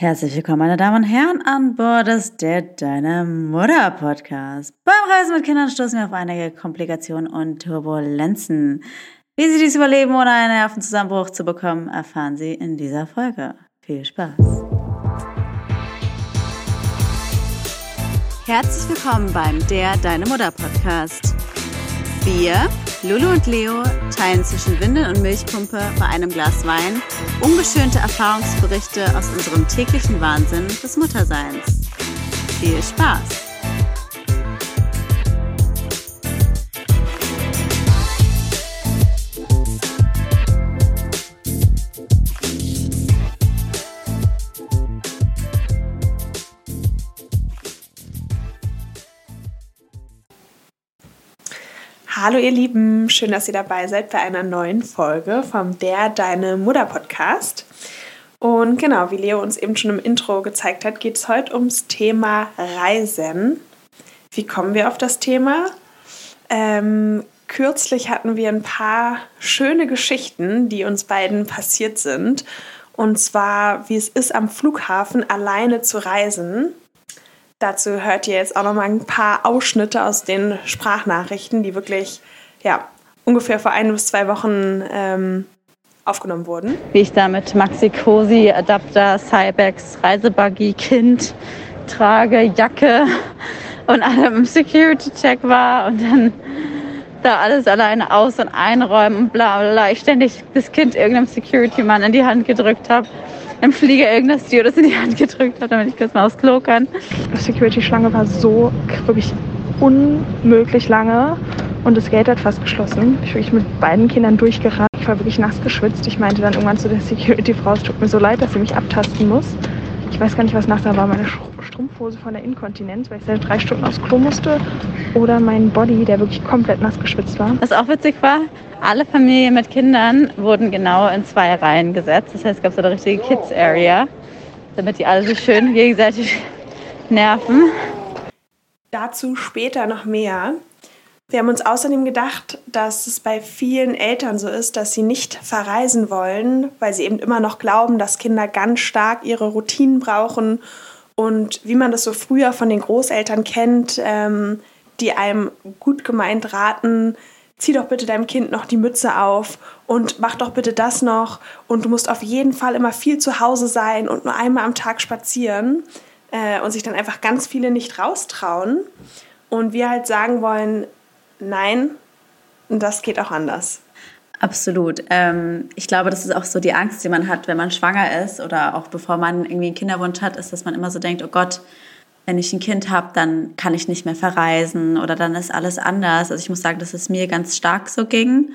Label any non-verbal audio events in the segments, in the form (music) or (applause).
Herzlich willkommen, meine Damen und Herren, an Bord des Der Deine Mutter Podcast. Beim Reisen mit Kindern stoßen wir auf einige Komplikationen und Turbulenzen. Wie Sie dies überleben, ohne einen Nervenzusammenbruch zu bekommen, erfahren Sie in dieser Folge. Viel Spaß! Herzlich willkommen beim Der Deine Mutter Podcast. Wir, Lulu und Leo, teilen zwischen Windel und Milchpumpe bei einem Glas Wein ungeschönte Erfahrungsberichte aus unserem täglichen Wahnsinn des Mutterseins. Viel Spaß! Hallo ihr Lieben, schön, dass ihr dabei seid bei einer neuen Folge vom Der Deine Mutter Podcast. Und genau, wie Leo uns eben schon im Intro gezeigt hat, geht es heute ums Thema Reisen. Wie kommen wir auf das Thema? Ähm, kürzlich hatten wir ein paar schöne Geschichten, die uns beiden passiert sind. Und zwar, wie es ist, am Flughafen alleine zu reisen. Dazu hört ihr jetzt auch noch mal ein paar Ausschnitte aus den Sprachnachrichten, die wirklich ja, ungefähr vor ein bis zwei Wochen ähm, aufgenommen wurden. Wie ich da mit Maxi Cosi, Adapter, Cybex, Reisebuggy, Kind, Trage, Jacke und allem im Security-Check war und dann da alles alleine aus- und einräumen und bla bla bla. Ich ständig das Kind irgendeinem Security-Mann in die Hand gedrückt habe im Flieger irgendein Stewardess in die Hand gedrückt hat, damit ich kurz mal aufs Klo kann. Die Security-Schlange war so wirklich unmöglich lange und das Gate hat fast geschlossen. Ich bin wirklich mit beiden Kindern durchgerannt. Ich war wirklich nass geschwitzt. Ich meinte dann irgendwann zu der Security-Frau, es tut mir so leid, dass sie mich abtasten muss. Ich weiß gar nicht, was nachher war. Meine Strumpfhose von der Inkontinenz, weil ich seit drei Stunden aufs Klo musste. Oder mein Body, der wirklich komplett nass geschwitzt war. Was auch witzig war, alle Familien mit Kindern wurden genau in zwei Reihen gesetzt. Das heißt, es gab so eine richtige Kids-Area, damit die alle so schön gegenseitig (laughs) nerven. Dazu später noch mehr. Wir haben uns außerdem gedacht, dass es bei vielen Eltern so ist, dass sie nicht verreisen wollen, weil sie eben immer noch glauben, dass Kinder ganz stark ihre Routinen brauchen und wie man das so früher von den Großeltern kennt, ähm, die einem gut gemeint raten, zieh doch bitte deinem Kind noch die Mütze auf und mach doch bitte das noch und du musst auf jeden Fall immer viel zu Hause sein und nur einmal am Tag spazieren äh, und sich dann einfach ganz viele nicht raustrauen. Und wir halt sagen wollen, nein, das geht auch anders. Absolut. Ähm, ich glaube, das ist auch so die Angst, die man hat, wenn man schwanger ist oder auch bevor man irgendwie einen Kinderwunsch hat, ist, dass man immer so denkt, oh Gott, wenn ich ein Kind habe, dann kann ich nicht mehr verreisen oder dann ist alles anders. Also ich muss sagen, dass es mir ganz stark so ging.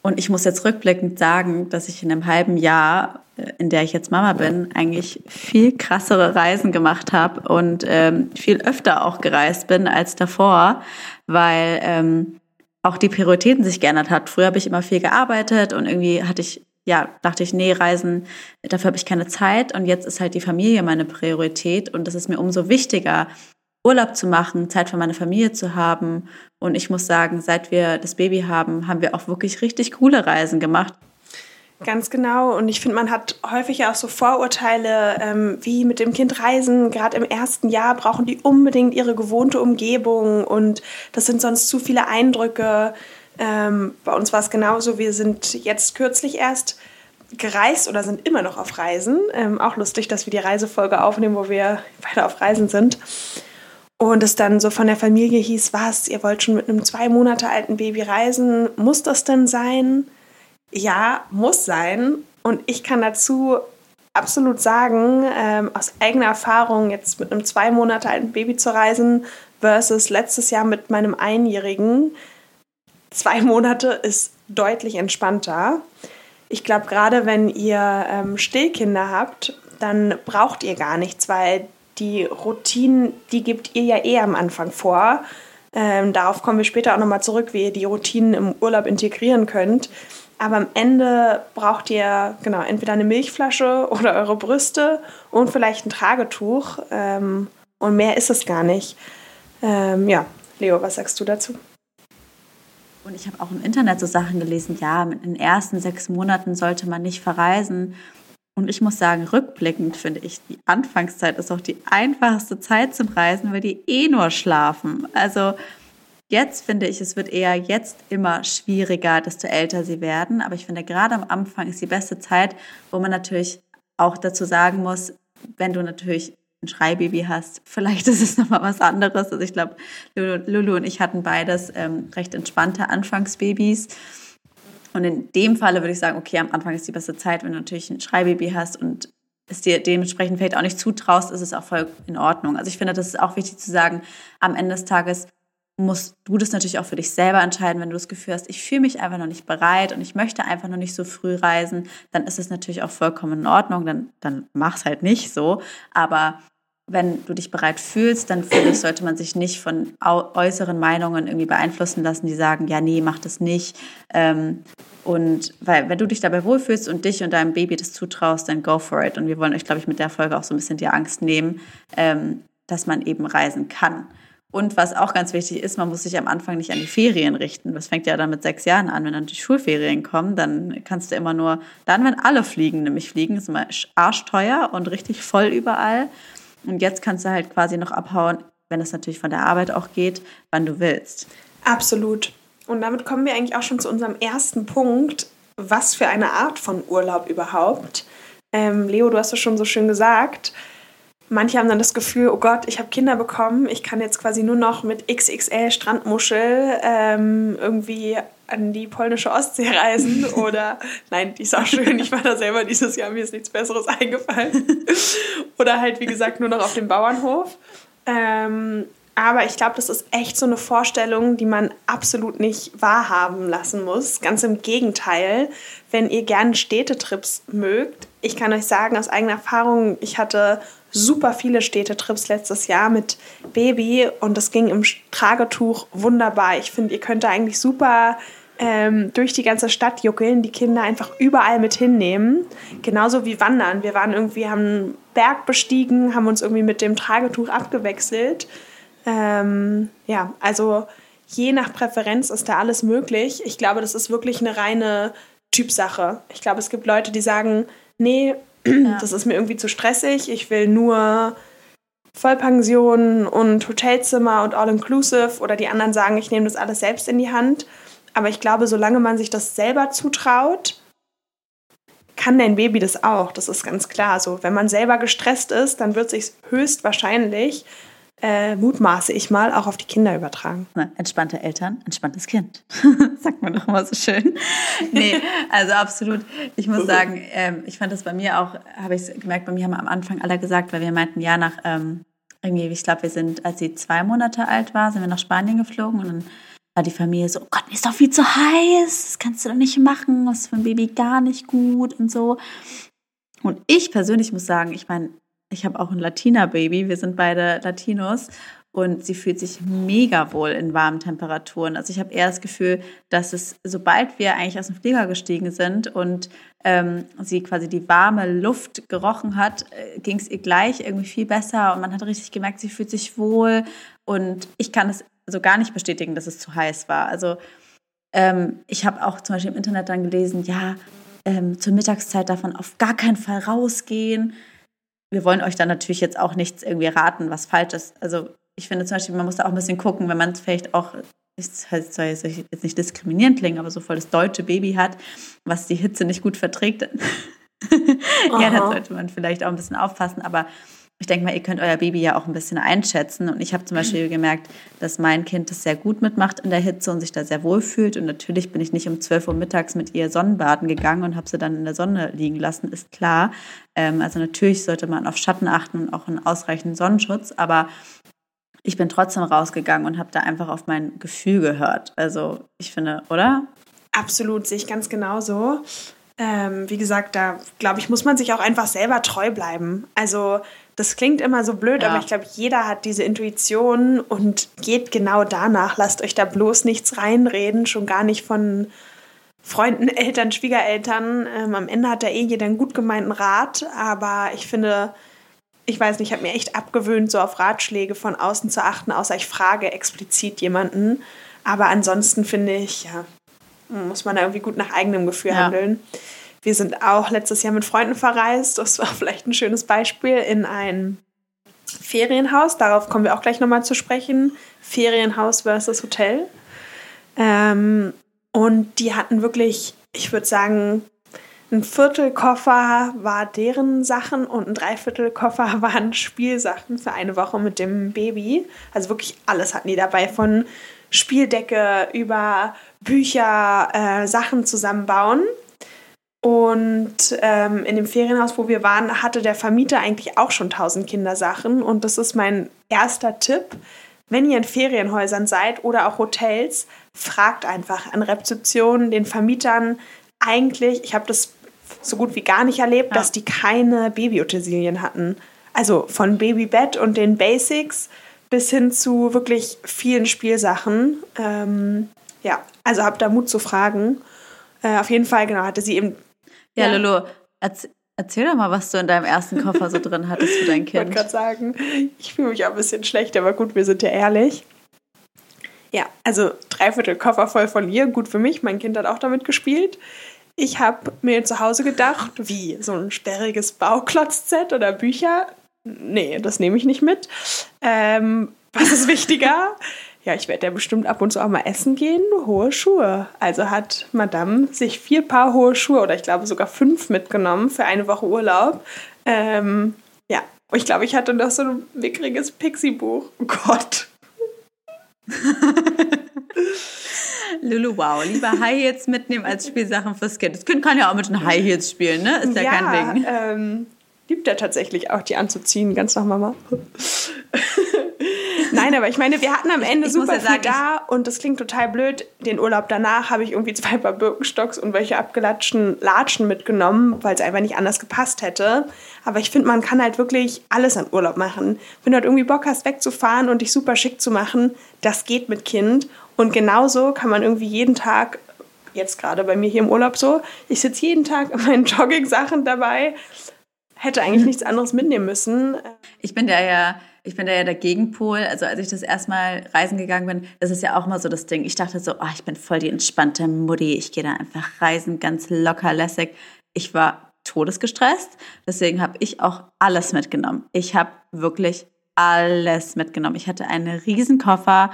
Und ich muss jetzt rückblickend sagen, dass ich in einem halben Jahr, in der ich jetzt Mama bin, eigentlich viel krassere Reisen gemacht habe und ähm, viel öfter auch gereist bin als davor, weil ähm, auch die Prioritäten sich geändert hat. Früher habe ich immer viel gearbeitet und irgendwie hatte ich ja, dachte ich, nee, Reisen, dafür habe ich keine Zeit. Und jetzt ist halt die Familie meine Priorität. Und das ist mir umso wichtiger, Urlaub zu machen, Zeit für meine Familie zu haben. Und ich muss sagen, seit wir das Baby haben, haben wir auch wirklich richtig coole Reisen gemacht. Ganz genau. Und ich finde, man hat häufig auch so Vorurteile, ähm, wie mit dem Kind reisen. Gerade im ersten Jahr brauchen die unbedingt ihre gewohnte Umgebung und das sind sonst zu viele Eindrücke. Ähm, bei uns war es genauso. Wir sind jetzt kürzlich erst gereist oder sind immer noch auf Reisen. Ähm, auch lustig, dass wir die Reisefolge aufnehmen, wo wir beide auf Reisen sind. Und es dann so von der Familie hieß, was, ihr wollt schon mit einem zwei Monate alten Baby reisen? Muss das denn sein? Ja, muss sein. Und ich kann dazu absolut sagen, ähm, aus eigener Erfahrung, jetzt mit einem zwei Monate alten Baby zu reisen versus letztes Jahr mit meinem Einjährigen, zwei Monate ist deutlich entspannter. Ich glaube, gerade wenn ihr ähm, Stillkinder habt, dann braucht ihr gar nichts, weil die Routinen, die gebt ihr ja eher am Anfang vor. Ähm, darauf kommen wir später auch nochmal zurück, wie ihr die Routinen im Urlaub integrieren könnt. Aber am Ende braucht ihr genau entweder eine Milchflasche (laughs) oder eure Brüste und vielleicht ein Tragetuch. Ähm, und mehr ist es gar nicht. Ähm, ja, Leo, was sagst du dazu? Und ich habe auch im Internet so Sachen gelesen, ja, in den ersten sechs Monaten sollte man nicht verreisen. Und ich muss sagen, rückblickend finde ich, die Anfangszeit ist auch die einfachste Zeit zum Reisen, weil die eh nur schlafen. Also jetzt finde ich, es wird eher jetzt immer schwieriger, desto älter sie werden. Aber ich finde, gerade am Anfang ist die beste Zeit, wo man natürlich auch dazu sagen muss, wenn du natürlich ein Schreibaby hast, (laughs) vielleicht ist es nochmal was anderes. Also ich glaube, Lulu, und ich hatten beides ähm, recht entspannte Anfangsbabys. Und in dem Falle würde ich sagen, okay, am Anfang ist die beste Zeit, wenn du natürlich ein Schreibaby hast und es dir dementsprechend vielleicht auch nicht zutraust, ist es auch voll in Ordnung. Also ich finde, das ist auch wichtig zu sagen, am Ende des Tages musst du das natürlich auch für dich selber entscheiden, wenn du das Gefühl hast, ich fühle mich einfach noch nicht bereit und ich möchte einfach noch nicht so früh reisen, dann ist es natürlich auch vollkommen in Ordnung, dann, dann mach's halt nicht so. Aber wenn du dich bereit fühlst, dann finde ich, sollte man sich nicht von äußeren Meinungen irgendwie beeinflussen lassen, die sagen, ja, nee, mach das nicht. Ähm, und weil, wenn du dich dabei wohlfühlst und dich und deinem Baby das zutraust, dann go for it. Und wir wollen euch, glaube ich, mit der Folge auch so ein bisschen die Angst nehmen, ähm, dass man eben reisen kann. Und was auch ganz wichtig ist, man muss sich am Anfang nicht an die Ferien richten. Das fängt ja dann mit sechs Jahren an. Wenn dann die Schulferien kommen, dann kannst du immer nur, dann, wenn alle fliegen, nämlich fliegen, ist immer arschteuer und richtig voll überall. Und jetzt kannst du halt quasi noch abhauen, wenn es natürlich von der Arbeit auch geht, wann du willst. Absolut. Und damit kommen wir eigentlich auch schon zu unserem ersten Punkt. Was für eine Art von Urlaub überhaupt? Ähm, Leo, du hast es schon so schön gesagt. Manche haben dann das Gefühl, oh Gott, ich habe Kinder bekommen, ich kann jetzt quasi nur noch mit XXL Strandmuschel ähm, irgendwie an die polnische Ostsee reisen (laughs) oder nein, die ist auch schön, ich war da selber dieses Jahr, mir ist nichts Besseres (laughs) eingefallen. oder halt, wie gesagt, nur noch auf dem Bauernhof. Ähm, aber ich glaube, das ist echt so eine Vorstellung, die man absolut nicht wahrhaben lassen muss. Ganz im Gegenteil, wenn ihr gerne Städtetrips mögt. Ich kann euch sagen aus eigener Erfahrung, ich hatte super viele Städtetrips letztes Jahr mit Baby und das ging im Tragetuch wunderbar. Ich finde, ihr könnt da eigentlich super ähm, durch die ganze Stadt juckeln, die Kinder einfach überall mit hinnehmen. Genauso wie wandern. Wir waren irgendwie, haben einen Berg bestiegen, haben uns irgendwie mit dem Tragetuch abgewechselt. Ähm, ja, also je nach Präferenz ist da alles möglich. Ich glaube, das ist wirklich eine reine Typsache. Ich glaube, es gibt Leute, die sagen, nee, ja. das ist mir irgendwie zu stressig, ich will nur Vollpension und Hotelzimmer und All-Inclusive oder die anderen sagen, ich nehme das alles selbst in die Hand. Aber ich glaube, solange man sich das selber zutraut, kann dein Baby das auch. Das ist ganz klar so. Wenn man selber gestresst ist, dann wird sich höchstwahrscheinlich äh, mutmaße ich mal, auch auf die Kinder übertragen. Entspannte Eltern, entspanntes Kind. (laughs) Sagt man doch immer so schön. nee, also absolut. Ich muss sagen, ähm, ich fand das bei mir auch, habe ich gemerkt, bei mir haben am Anfang alle gesagt, weil wir meinten, ja, nach ähm, irgendwie, ich glaube, wir sind, als sie zwei Monate alt war, sind wir nach Spanien geflogen und dann war die Familie so, oh Gott, mir ist doch viel zu heiß, das kannst du doch nicht machen, das ist für ein Baby gar nicht gut und so. Und ich persönlich muss sagen, ich meine, ich habe auch ein Latina-Baby, wir sind beide Latinos und sie fühlt sich mega wohl in warmen Temperaturen. Also ich habe eher das Gefühl, dass es, sobald wir eigentlich aus dem Flieger gestiegen sind und ähm, sie quasi die warme Luft gerochen hat, äh, ging es ihr gleich irgendwie viel besser und man hat richtig gemerkt, sie fühlt sich wohl und ich kann es so gar nicht bestätigen, dass es zu heiß war. Also ähm, ich habe auch zum Beispiel im Internet dann gelesen, ja, ähm, zur Mittagszeit davon auf gar keinen Fall rausgehen wir wollen euch dann natürlich jetzt auch nichts irgendwie raten, was falsch ist. Also ich finde zum Beispiel, man muss da auch ein bisschen gucken, wenn man vielleicht auch, das soll jetzt nicht diskriminierend klingen, aber so voll das deutsche Baby hat, was die Hitze nicht gut verträgt, (laughs) ja, dann sollte man vielleicht auch ein bisschen aufpassen. Aber ich denke mal, ihr könnt euer Baby ja auch ein bisschen einschätzen. Und ich habe zum Beispiel gemerkt, dass mein Kind das sehr gut mitmacht in der Hitze und sich da sehr wohl fühlt. Und natürlich bin ich nicht um 12 Uhr mittags mit ihr Sonnenbaden gegangen und habe sie dann in der Sonne liegen lassen, ist klar. Ähm, also natürlich sollte man auf Schatten achten und auch einen ausreichenden Sonnenschutz. Aber ich bin trotzdem rausgegangen und habe da einfach auf mein Gefühl gehört. Also ich finde, oder? Absolut, sehe ich ganz genauso. Ähm, wie gesagt, da glaube ich, muss man sich auch einfach selber treu bleiben. Also das klingt immer so blöd, ja. aber ich glaube, jeder hat diese Intuition und geht genau danach. Lasst euch da bloß nichts reinreden, schon gar nicht von Freunden, (laughs) Eltern, Schwiegereltern. Ähm, am Ende hat da eh jeder einen gut gemeinten Rat, aber ich finde, ich weiß nicht, ich habe mir echt abgewöhnt, so auf Ratschläge von außen zu achten, außer ich frage explizit jemanden. Aber ansonsten finde ich, ja, muss man da irgendwie gut nach eigenem Gefühl ja. handeln. Wir sind auch letztes Jahr mit Freunden verreist. Das war (laughs) vielleicht ein schönes Beispiel in ein Ferienhaus. Darauf kommen wir auch gleich nochmal zu sprechen. Ferienhaus versus Hotel. Ähm, und die hatten wirklich, ich würde sagen, ein Viertelkoffer war deren Sachen und ein Dreiviertelkoffer (laughs) waren Spielsachen für eine Woche mit dem Baby. Also wirklich alles hatten die dabei, von Spieldecke über Bücher, äh, Sachen zusammenbauen. Und ähm, in dem Ferienhaus, wo wir waren, hatte der Vermieter eigentlich auch schon tausend Kindersachen. Und das ist mein erster Tipp. Wenn ihr in Ferienhäusern seid oder auch Hotels, fragt einfach an Rezeptionen, den Vermietern. Eigentlich, ich habe das so gut wie gar nicht erlebt, ja. dass die keine Babyutensilien hatten. Also von Babybett und den Basics bis hin zu wirklich vielen Spielsachen. Ähm, ja, also habt da Mut zu fragen. Äh, auf jeden Fall, genau, hatte sie eben. Ja, ja. Lolo, erzähl, erzähl doch mal, was du in deinem ersten Koffer so drin hattest für dein Kind. (laughs) Ich wollte gerade sagen, ich fühle mich auch ein bisschen schlecht, aber gut, wir sind ja ehrlich. Ja, also dreiviertel Koffer voll von ihr, gut für mich. Mein Kind hat auch damit gespielt. Ich habe mir zu Hause gedacht, wie so ein sperriges Bauklotz-Set oder Bücher. Nee, das nehme ich nicht mit. Ähm, was ist wichtiger? (laughs) ja, ich werde ja bestimmt ab und zu auch mal essen gehen, hohe Schuhe. Also hat Madame sich vier Paar hohe Schuhe oder ich glaube sogar fünf mitgenommen für eine Woche Urlaub. Ähm, ja, und ich glaube, ich hatte noch so ein mickriges Pixie-Buch. Oh Gott. (laughs) Lulu, wow, lieber High Heels mitnehmen als Spielsachen fürs Kind. Das Kind kann ja auch mit den High Heels spielen, ne? Ist ja, ja kein Ding. Ähm, liebt er tatsächlich auch, die anzuziehen, ganz nach Mama. (laughs) Nein, aber ich meine, wir hatten am Ende ich super ja viel da und das klingt total blöd. Den Urlaub danach habe ich irgendwie zwei Paar Birkenstocks und welche abgelatschten Latschen mitgenommen, weil es einfach nicht anders gepasst hätte. Aber ich finde, man kann halt wirklich alles an Urlaub machen. Wenn du halt irgendwie Bock hast, wegzufahren und dich super schick zu machen, das geht mit Kind. Und genauso kann man irgendwie jeden Tag, jetzt gerade bei mir hier im Urlaub so, ich sitze jeden Tag in meinen (laughs) Jogging-Sachen dabei, hätte eigentlich nichts anderes mitnehmen müssen. Ich bin da ja, ich bin da ja der Gegenpol. Also als ich das erstmal reisen gegangen bin, das ist ja auch mal so das Ding. Ich dachte so, oh, ich bin voll die entspannte Mutti. Ich gehe da einfach reisen, ganz locker, lässig. Ich war todesgestresst. Deswegen habe ich auch alles mitgenommen. Ich habe wirklich alles mitgenommen. Ich hatte einen riesen Koffer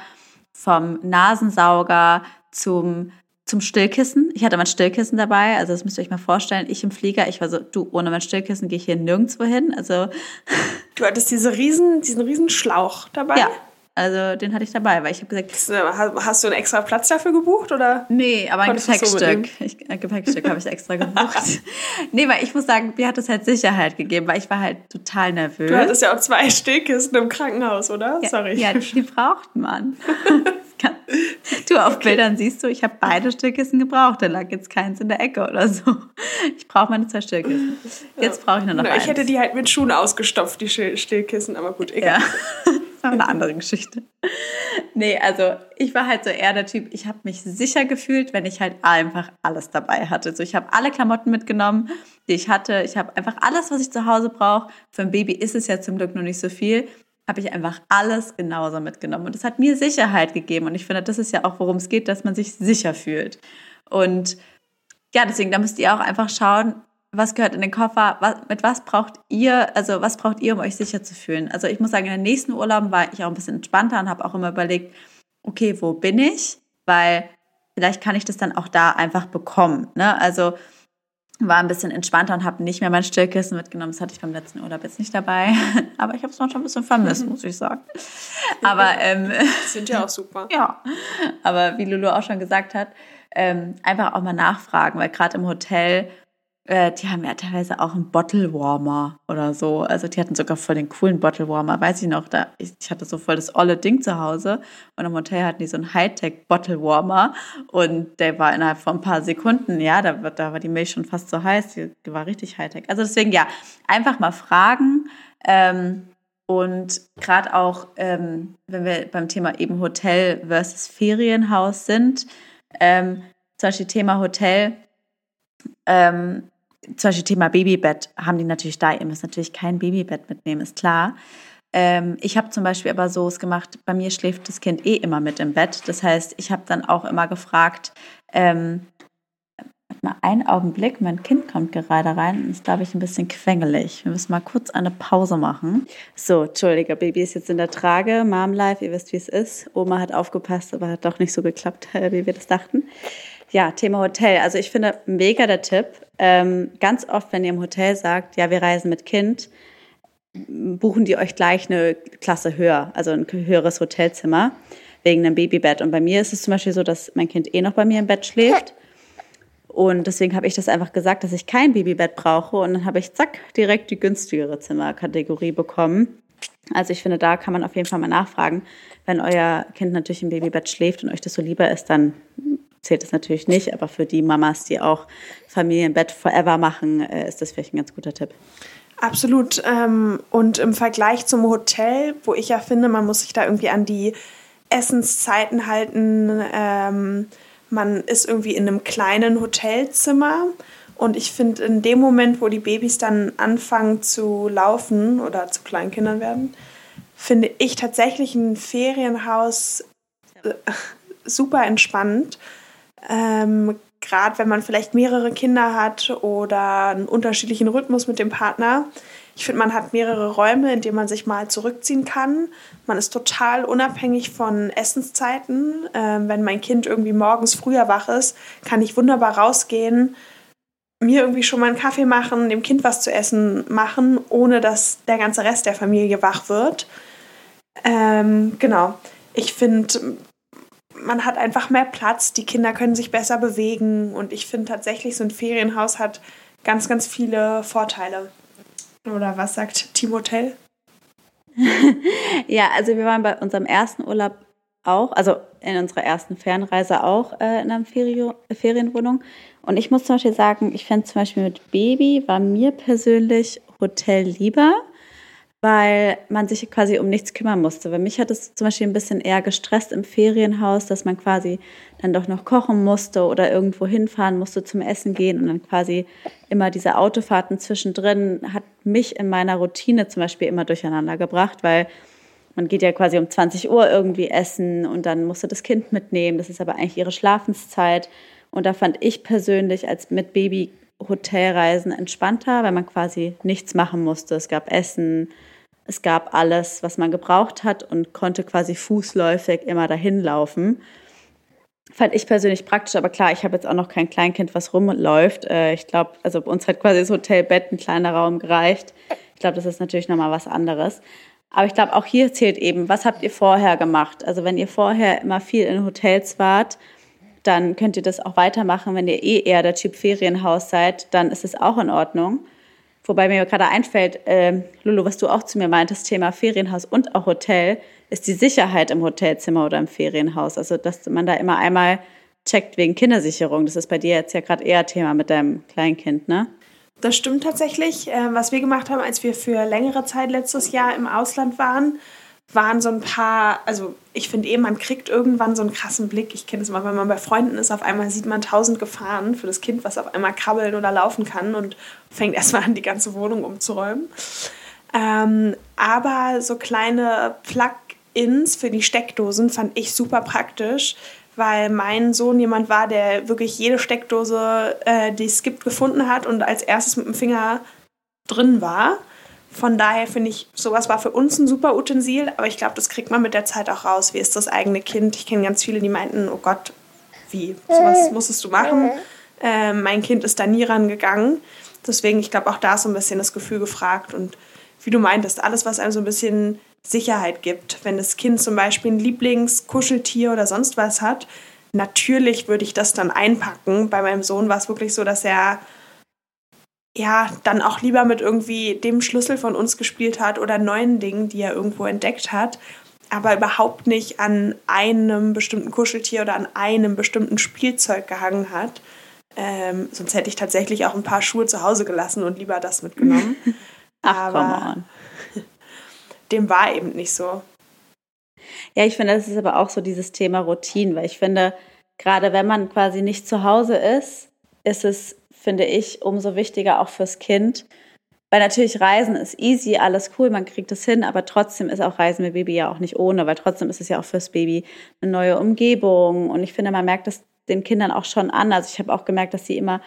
vom Nasensauger zum zum Stillkissen. Ich hatte mein Stillkissen dabei, also das müsst ihr euch mal vorstellen. Ich im Flieger, ich war so, du, ohne mein Stillkissen gehe ich hier nirgendwo hin. Also du hattest diese riesen, diesen riesen Schlauch dabei? Ja, also den hatte ich dabei, weil ich habe gesagt. Äh, hast du einen extra Platz dafür gebucht oder? Nee, aber ein Gepäckstück. So ich, ein Gepäckstück habe ich extra gebucht. (laughs) nee, weil ich muss sagen, mir hat es halt Sicherheit gegeben, weil ich war halt total nervös. Du hattest ja auch zwei Stillkisten im Krankenhaus, oder? Ja, Sorry. Ja, die braucht man. (laughs) du, auf okay. Bildern siehst du, ich habe beide Stillkissen gebraucht. Da lag jetzt keins in der Ecke oder so. Ich brauche meine zwei Stillkissen. Jetzt brauche ich nur noch Na, eins. Ich hätte die halt mit Schuhen ausgestopft, die Stillkissen, aber gut, egal. Ja. (laughs) Das war eine andere Geschichte. Nee, also ich war halt so eher der Typ, ich habe mich sicher gefühlt, wenn ich halt einfach alles dabei hatte. So, ich habe alle Klamotten mitgenommen, die ich hatte. Ich habe einfach alles, was ich zu Hause brauche. Für ein Baby ist es ja zum Glück noch nicht so viel. Habe ich einfach alles genauso mitgenommen. Und das hat mir Sicherheit gegeben. Und ich finde, das ist ja auch, worum es geht, dass man sich sicher fühlt. Und ja, deswegen, da müsst ihr auch einfach schauen, was gehört in den Koffer, was, mit was braucht ihr, also was braucht ihr, um euch sicher zu fühlen? Also ich muss sagen, in den nächsten Urlauben war ich auch ein bisschen entspannter und habe auch immer überlegt, okay, wo bin ich? Weil vielleicht kann ich das dann auch da einfach bekommen. Ne? Also war ein bisschen entspannter und habe nicht mehr mein Stillkissen mitgenommen. Das hatte ich beim letzten Urlaub jetzt nicht dabei. (laughs) Aber ich habe es noch schon ein bisschen vermisst, muss ich sagen. Aber ähm, sind ja auch super. (laughs) ja. Aber wie Lulu auch schon gesagt hat, ähm, einfach auch mal nachfragen, weil gerade im Hotel äh, die haben ja teilweise auch einen Bottle Warmer oder so. Also die hatten sogar voll den coolen Bottle Warmer. Weiß ich noch, da, ich, ich hatte so voll das olle Ding zu Hause und im Hotel hatten die so einen Hightech Bottle Warmer und der war innerhalb von ein paar Sekunden, ja, da, da war die Milch schon fast so heiß, die, die war richtig Hightech. Also deswegen ja, einfach mal fragen. Ähm, und gerade auch, ähm, wenn wir beim Thema eben Hotel versus Ferienhaus sind, ähm, zum Beispiel Thema Hotel, ähm, zum Beispiel Thema Babybett haben die natürlich da. Ihr müsst natürlich kein Babybett mitnehmen, ist klar. Ähm, ich habe zum Beispiel aber so es gemacht, bei mir schläft das Kind eh immer mit im Bett. Das heißt, ich habe dann auch immer gefragt, ähm, mal einen Augenblick. Mein Kind kommt gerade rein und ist, glaube ich, ein bisschen quengelig. Wir müssen mal kurz eine Pause machen. So, Entschuldige, Baby ist jetzt in der Trage. Mom Life, ihr wisst, wie es ist. Oma hat aufgepasst, aber hat doch nicht so geklappt, (laughs) wie wir das dachten. Ja, Thema Hotel. Also ich finde mega der Tipp. Ähm, ganz oft, wenn ihr im Hotel sagt, ja, wir reisen mit Kind, buchen die euch gleich eine Klasse höher, also ein höheres Hotelzimmer wegen einem Babybett. Und bei mir ist es zum Beispiel so, dass mein Kind eh noch bei mir im Bett schläft. Und deswegen habe ich das einfach gesagt, dass ich kein Babybett brauche. Und dann habe ich zack direkt die günstigere Zimmerkategorie bekommen. Also ich finde, da kann man auf jeden Fall mal nachfragen. Wenn euer Kind natürlich im Babybett schläft und euch das so lieber ist, dann zählt es natürlich nicht. Aber für die Mamas, die auch Familienbett forever machen, äh, ist das vielleicht ein ganz guter Tipp. Absolut. Ähm, und im Vergleich zum Hotel, wo ich ja finde, man muss sich da irgendwie an die Essenszeiten halten. Ähm, man ist irgendwie in einem kleinen Hotelzimmer. Und ich finde, in dem Moment, wo die Babys dann anfangen zu laufen oder zu Kleinkindern werden, finde ich tatsächlich ein Ferienhaus äh, super entspannt. Ähm, Gerade wenn man vielleicht mehrere Kinder hat oder einen unterschiedlichen Rhythmus mit dem Partner. Ich finde, man hat mehrere Räume, in denen man sich mal zurückziehen kann. Man ist total unabhängig von Essenszeiten. Ähm, wenn mein Kind irgendwie morgens früher wach ist, kann ich wunderbar rausgehen, mir irgendwie schon mal einen Kaffee machen, dem Kind was zu essen machen, ohne dass der ganze Rest der Familie wach wird. Ähm, genau. Ich finde, man hat einfach mehr Platz, die Kinder können sich besser bewegen und ich finde tatsächlich, so ein Ferienhaus hat ganz, ganz viele Vorteile. Oder was sagt Timotel? (laughs) ja, also wir waren bei unserem ersten Urlaub auch, also in unserer ersten Fernreise auch äh, in einer Ferienwohnung. Und ich muss zum Beispiel sagen, ich fände zum Beispiel mit Baby war mir persönlich Hotel lieber weil man sich quasi um nichts kümmern musste. Weil mich hat es zum Beispiel ein bisschen eher gestresst im Ferienhaus, dass man quasi dann doch noch kochen musste oder irgendwo hinfahren musste zum Essen gehen und dann quasi immer diese Autofahrten zwischendrin hat mich in meiner Routine zum Beispiel immer durcheinander gebracht, weil man geht ja quasi um 20 Uhr irgendwie essen und dann musste das Kind mitnehmen. Das ist aber eigentlich ihre Schlafenszeit. Und da fand ich persönlich als mit Baby Hotelreisen entspannter, weil man quasi nichts machen musste. Es gab Essen, es gab alles, was man gebraucht hat und konnte quasi fußläufig immer dahin laufen. Fand ich persönlich praktisch, aber klar, ich habe jetzt auch noch kein Kleinkind, was rumläuft. Äh, ich glaube, also bei uns hat quasi das Hotelbett ein kleiner Raum gereicht. Ich glaube, das ist natürlich nochmal was anderes. Aber ich glaube, auch hier zählt eben, was habt ihr vorher gemacht? Also wenn ihr vorher immer viel in Hotels wart, dann könnt ihr das auch weitermachen. Wenn ihr eh eher der Typ Ferienhaus seid, dann ist es auch in Ordnung. Wobei mir gerade einfällt, äh, Lulu, was du auch zu mir meintest, Thema Ferienhaus und auch Hotel, ist die Sicherheit im Hotelzimmer oder im Ferienhaus. Also, dass man da immer einmal checkt wegen Kindersicherung. Das ist bei dir jetzt ja gerade eher Thema mit deinem Kleinkind, ne? Das stimmt tatsächlich. Äh, was wir gemacht haben, als wir für längere Zeit letztes Jahr im Ausland waren, waren so ein paar, also ich finde eben, man kriegt irgendwann so einen krassen Blick. Ich kenne es mal, wenn man bei Freunden ist, auf einmal sieht man tausend Gefahren für das Kind, was auf einmal krabbeln oder laufen kann und fängt erstmal an, die ganze Wohnung umzuräumen. Ähm, aber so kleine Plug-ins für die Steckdosen fand ich super praktisch, weil mein Sohn jemand war, der wirklich jede Steckdose, äh, die es gibt, gefunden hat und als erstes mit dem Finger drin war. Von daher finde ich, sowas war für uns ein super Utensil, aber ich glaube, das kriegt man mit der Zeit auch raus. Wie ist das eigene Kind? Ich kenne ganz viele, die meinten, oh Gott, wie, sowas musstest du machen. Äh, mein Kind ist da nie rangegangen. Deswegen, ich glaube, auch da ist so ein bisschen das Gefühl gefragt. Und wie du meintest, alles, was einem so ein bisschen Sicherheit gibt. Wenn das Kind zum Beispiel ein Lieblingskuscheltier oder sonst was hat, natürlich würde ich das dann einpacken. Bei meinem Sohn war es wirklich so, dass er ja, dann auch lieber mit irgendwie dem Schlüssel von uns gespielt hat oder neuen Dingen, die er irgendwo entdeckt hat, aber überhaupt nicht an einem bestimmten Kuscheltier oder an einem bestimmten Spielzeug gehangen hat. Ähm, sonst hätte ich tatsächlich auch ein paar Schuhe zu Hause gelassen und lieber das mitgenommen. (laughs) Ach, aber (laughs) dem war eben nicht so. Ja, ich finde, das ist aber auch so dieses Thema Routine, weil ich finde, gerade wenn man quasi nicht zu Hause ist, ist es finde ich, umso wichtiger auch fürs Kind. Weil natürlich Reisen ist easy, alles cool, man kriegt es hin, aber trotzdem ist auch Reisen mit Baby ja auch nicht ohne, weil trotzdem ist es ja auch fürs Baby eine neue Umgebung. Und ich finde, man merkt das den Kindern auch schon an. Also ich habe auch gemerkt, dass sie immer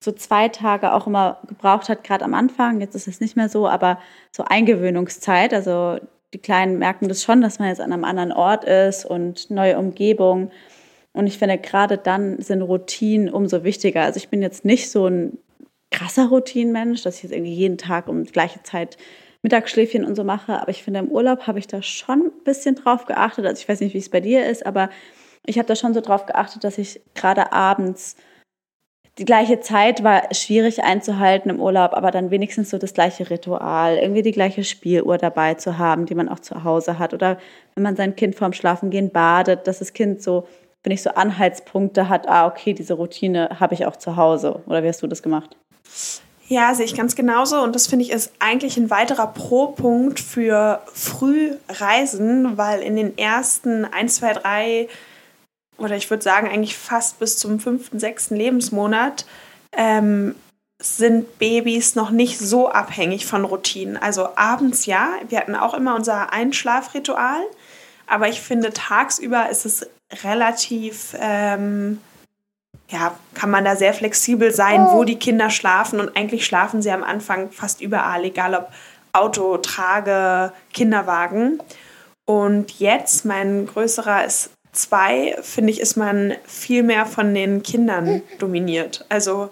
so zwei Tage auch immer gebraucht hat, gerade am Anfang. Jetzt ist es nicht mehr so, aber so Eingewöhnungszeit. Also die Kleinen merken das schon, dass man jetzt an einem anderen Ort ist und neue Umgebung. Und ich finde, gerade dann sind Routinen umso wichtiger. Also ich bin jetzt nicht so ein krasser Routinenmensch, dass ich jetzt irgendwie jeden Tag um die gleiche Zeit Mittagsschläfchen und so mache. Aber ich finde, im Urlaub habe ich da schon ein bisschen drauf geachtet. Also ich weiß nicht, wie es bei dir ist, aber ich habe da schon so drauf geachtet, dass ich gerade abends die gleiche Zeit war schwierig einzuhalten im Urlaub, aber dann wenigstens so das gleiche Ritual, irgendwie die gleiche Spieluhr dabei zu haben, die man auch zu Hause hat. Oder wenn man sein Kind vorm Schlafengehen badet, dass das Kind so, wenn ich so Anhaltspunkte hat, ah, okay, diese Routine habe ich auch zu Hause. Oder wie hast du das gemacht? Ja, sehe ich ganz genauso. Und das finde ich ist eigentlich ein weiterer Pro-Punkt für Frühreisen, weil in den ersten ein, zwei, drei oder ich würde sagen eigentlich fast bis zum fünften, sechsten Lebensmonat ähm, sind Babys noch nicht so abhängig von Routinen. Also abends ja, wir hatten auch immer unser Einschlafritual, aber ich finde tagsüber ist es relativ, ähm, ja, kann man da sehr flexibel sein, wo die Kinder schlafen und eigentlich schlafen sie am Anfang fast überall, egal ob Auto, Trage, Kinderwagen. Und jetzt, mein größerer ist zwei, finde ich, ist man viel mehr von den Kindern dominiert. Also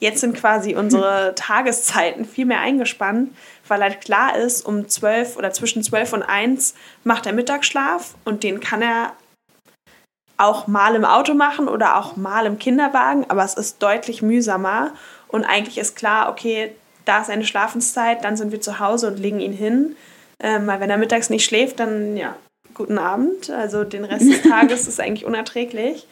jetzt sind quasi unsere (laughs) Tageszeiten viel mehr eingespannt, weil halt klar ist, um zwölf oder zwischen zwölf und eins macht er Mittagsschlaf und den kann er auch mal im Auto machen oder auch mal im Kinderwagen, aber es ist deutlich mühsamer und eigentlich ist klar, okay, da ist eine Schlafenszeit, dann sind wir zu Hause und legen ihn hin. Ähm, weil wenn er mittags nicht schläft, dann ja, guten Abend. Also den Rest des (laughs) Tages ist eigentlich unerträglich.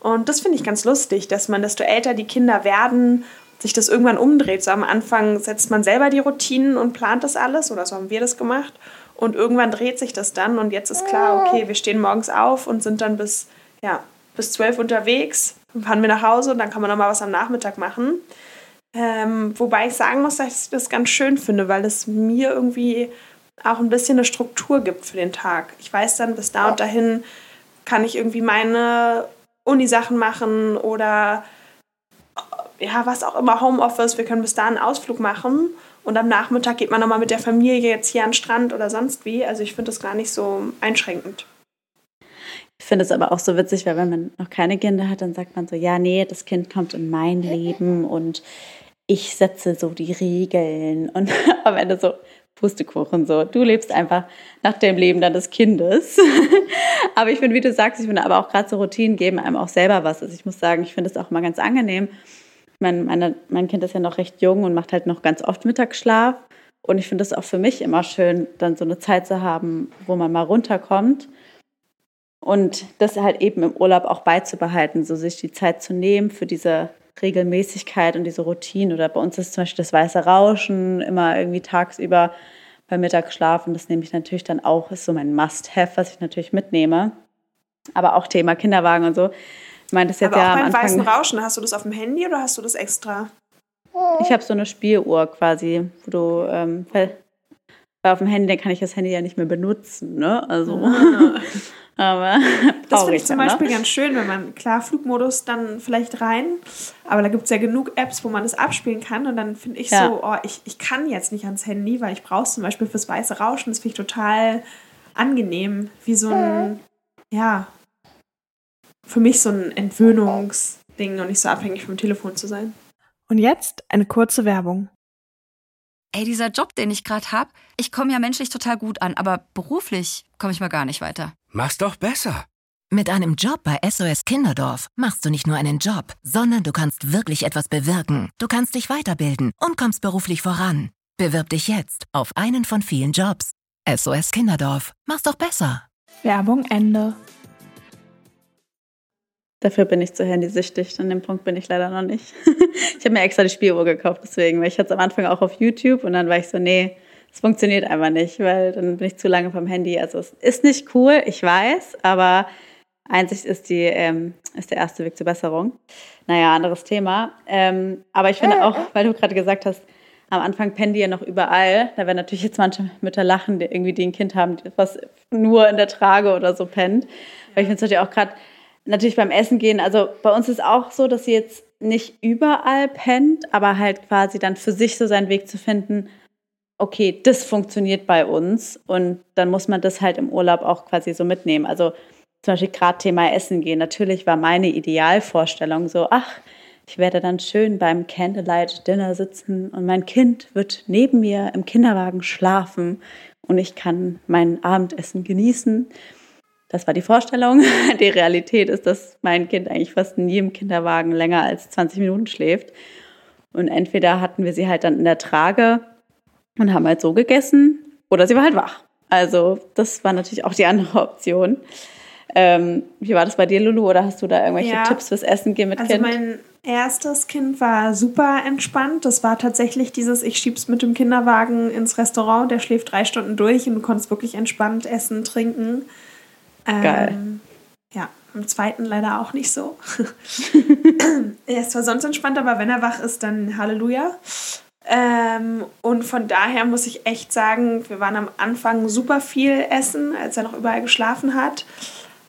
Und das finde ich ganz lustig, dass man, desto älter die Kinder werden, sich das irgendwann umdreht. So am Anfang setzt man selber die Routinen und plant das alles, oder so haben wir das gemacht. Und irgendwann dreht sich das dann und jetzt ist klar, okay, wir stehen morgens auf und sind dann bis, ja, bis zwölf unterwegs, fahren wir nach Hause und dann kann man nochmal was am Nachmittag machen. Ähm, wobei ich sagen muss, dass ich das ganz schön finde, weil es mir irgendwie auch ein bisschen eine Struktur gibt für den Tag. Ich weiß dann, bis da und dahin kann ich irgendwie meine Uni-Sachen machen oder ja, was auch immer, Homeoffice. Wir können bis da einen Ausflug machen und am Nachmittag geht man nochmal mit der Familie jetzt hier an den Strand oder sonst wie. Also ich finde das gar nicht so einschränkend. Ich finde es aber auch so witzig, weil wenn man noch keine Kinder hat, dann sagt man so, ja, nee, das Kind kommt in mein Leben und ich setze so die Regeln und (laughs) am Ende so, Pustekuchen so. Du lebst einfach nach dem Leben deines Kindes. (laughs) aber ich finde, wie du sagst, ich finde aber auch gerade so Routinen geben einem auch selber was. Also ich muss sagen, ich finde es auch immer ganz angenehm. Ich meine, meine, mein Kind ist ja noch recht jung und macht halt noch ganz oft Mittagsschlaf. Und ich finde es auch für mich immer schön, dann so eine Zeit zu haben, wo man mal runterkommt. Und das halt eben im Urlaub auch beizubehalten, so sich die Zeit zu nehmen für diese Regelmäßigkeit und diese Routine. Oder bei uns ist zum Beispiel das weiße Rauschen immer irgendwie tagsüber beim Mittagsschlafen. Das nehme ich natürlich dann auch, ist so mein Must-Have, was ich natürlich mitnehme. Aber auch Thema Kinderwagen und so. Ich meine, das jetzt Aber ja auch beim Anfang, weißen Rauschen, hast du das auf dem Handy oder hast du das extra? Ich habe so eine Spieluhr quasi, wo du, ähm, weil, weil auf dem Handy, dann kann ich das Handy ja nicht mehr benutzen, ne? Also. (laughs) Aber (laughs) das finde ich zum ne? Beispiel ganz schön, wenn man, klar, Flugmodus dann vielleicht rein, aber da gibt es ja genug Apps, wo man das abspielen kann und dann finde ich ja. so, oh, ich, ich kann jetzt nicht ans Handy, weil ich brauche es zum Beispiel fürs weiße Rauschen, das finde ich total angenehm, wie so ein, ja, für mich so ein Entwöhnungsding und nicht so abhängig vom Telefon zu sein. Und jetzt eine kurze Werbung. Ey, dieser Job, den ich gerade habe, ich komme ja menschlich total gut an, aber beruflich komme ich mal gar nicht weiter. Mach's doch besser. Mit einem Job bei SOS Kinderdorf machst du nicht nur einen Job, sondern du kannst wirklich etwas bewirken. Du kannst dich weiterbilden und kommst beruflich voran. Bewirb dich jetzt auf einen von vielen Jobs. SOS Kinderdorf. Mach's doch besser. Werbung Ende. Dafür bin ich zu handysüchtig. An dem Punkt bin ich leider noch nicht. (laughs) ich habe mir extra die Spieluhr gekauft, deswegen, weil ich hatte es am Anfang auch auf YouTube und dann war ich so, nee, es funktioniert einfach nicht, weil dann bin ich zu lange vom Handy. Also es ist nicht cool, ich weiß, aber Einsicht ist, die, ähm, ist der erste Weg zur Besserung. Naja, anderes Thema. Ähm, aber ich finde auch, weil du gerade gesagt hast, am Anfang pennen die ja noch überall. Da werden natürlich jetzt manche Mütter lachen, die irgendwie die ein Kind haben, was nur in der Trage oder so pennt. Weil ich finde es natürlich auch gerade natürlich beim Essen gehen, also bei uns ist auch so, dass sie jetzt nicht überall pennt, aber halt quasi dann für sich so seinen Weg zu finden, okay, das funktioniert bei uns und dann muss man das halt im Urlaub auch quasi so mitnehmen. Also zum Beispiel gerade Thema Essen gehen. Natürlich war meine Idealvorstellung so, ach, ich werde dann schön beim Candlelight Dinner sitzen und mein Kind wird neben mir im Kinderwagen schlafen und ich kann mein Abendessen genießen. Das war die Vorstellung. (laughs) Die Realität ist, dass mein Kind eigentlich fast nie im Kinderwagen länger als 20 Minuten schläft. Und entweder hatten wir sie halt dann in der Trage und haben halt so gegessen oder sie war halt wach. Also das war natürlich auch die andere (laughs) Option. Ähm, wie war das bei dir, Lulu? Oder hast du da irgendwelche ja. Tipps fürs Essen gehen mit also Kind? Also mein erstes Kind war super entspannt. Das war tatsächlich dieses, ich schieb's mit dem Kinderwagen ins Restaurant, der schläft drei Stunden durch und du konntest wirklich entspannt essen, trinken. Ähm, Geil. Ja, im zweiten leider auch nicht so. (laughs) er ist zwar sonst entspannt, aber wenn er wach ist, dann Halleluja. Ähm, und von daher muss ich echt sagen, wir waren am Anfang super viel essen, als er noch überall geschlafen hat.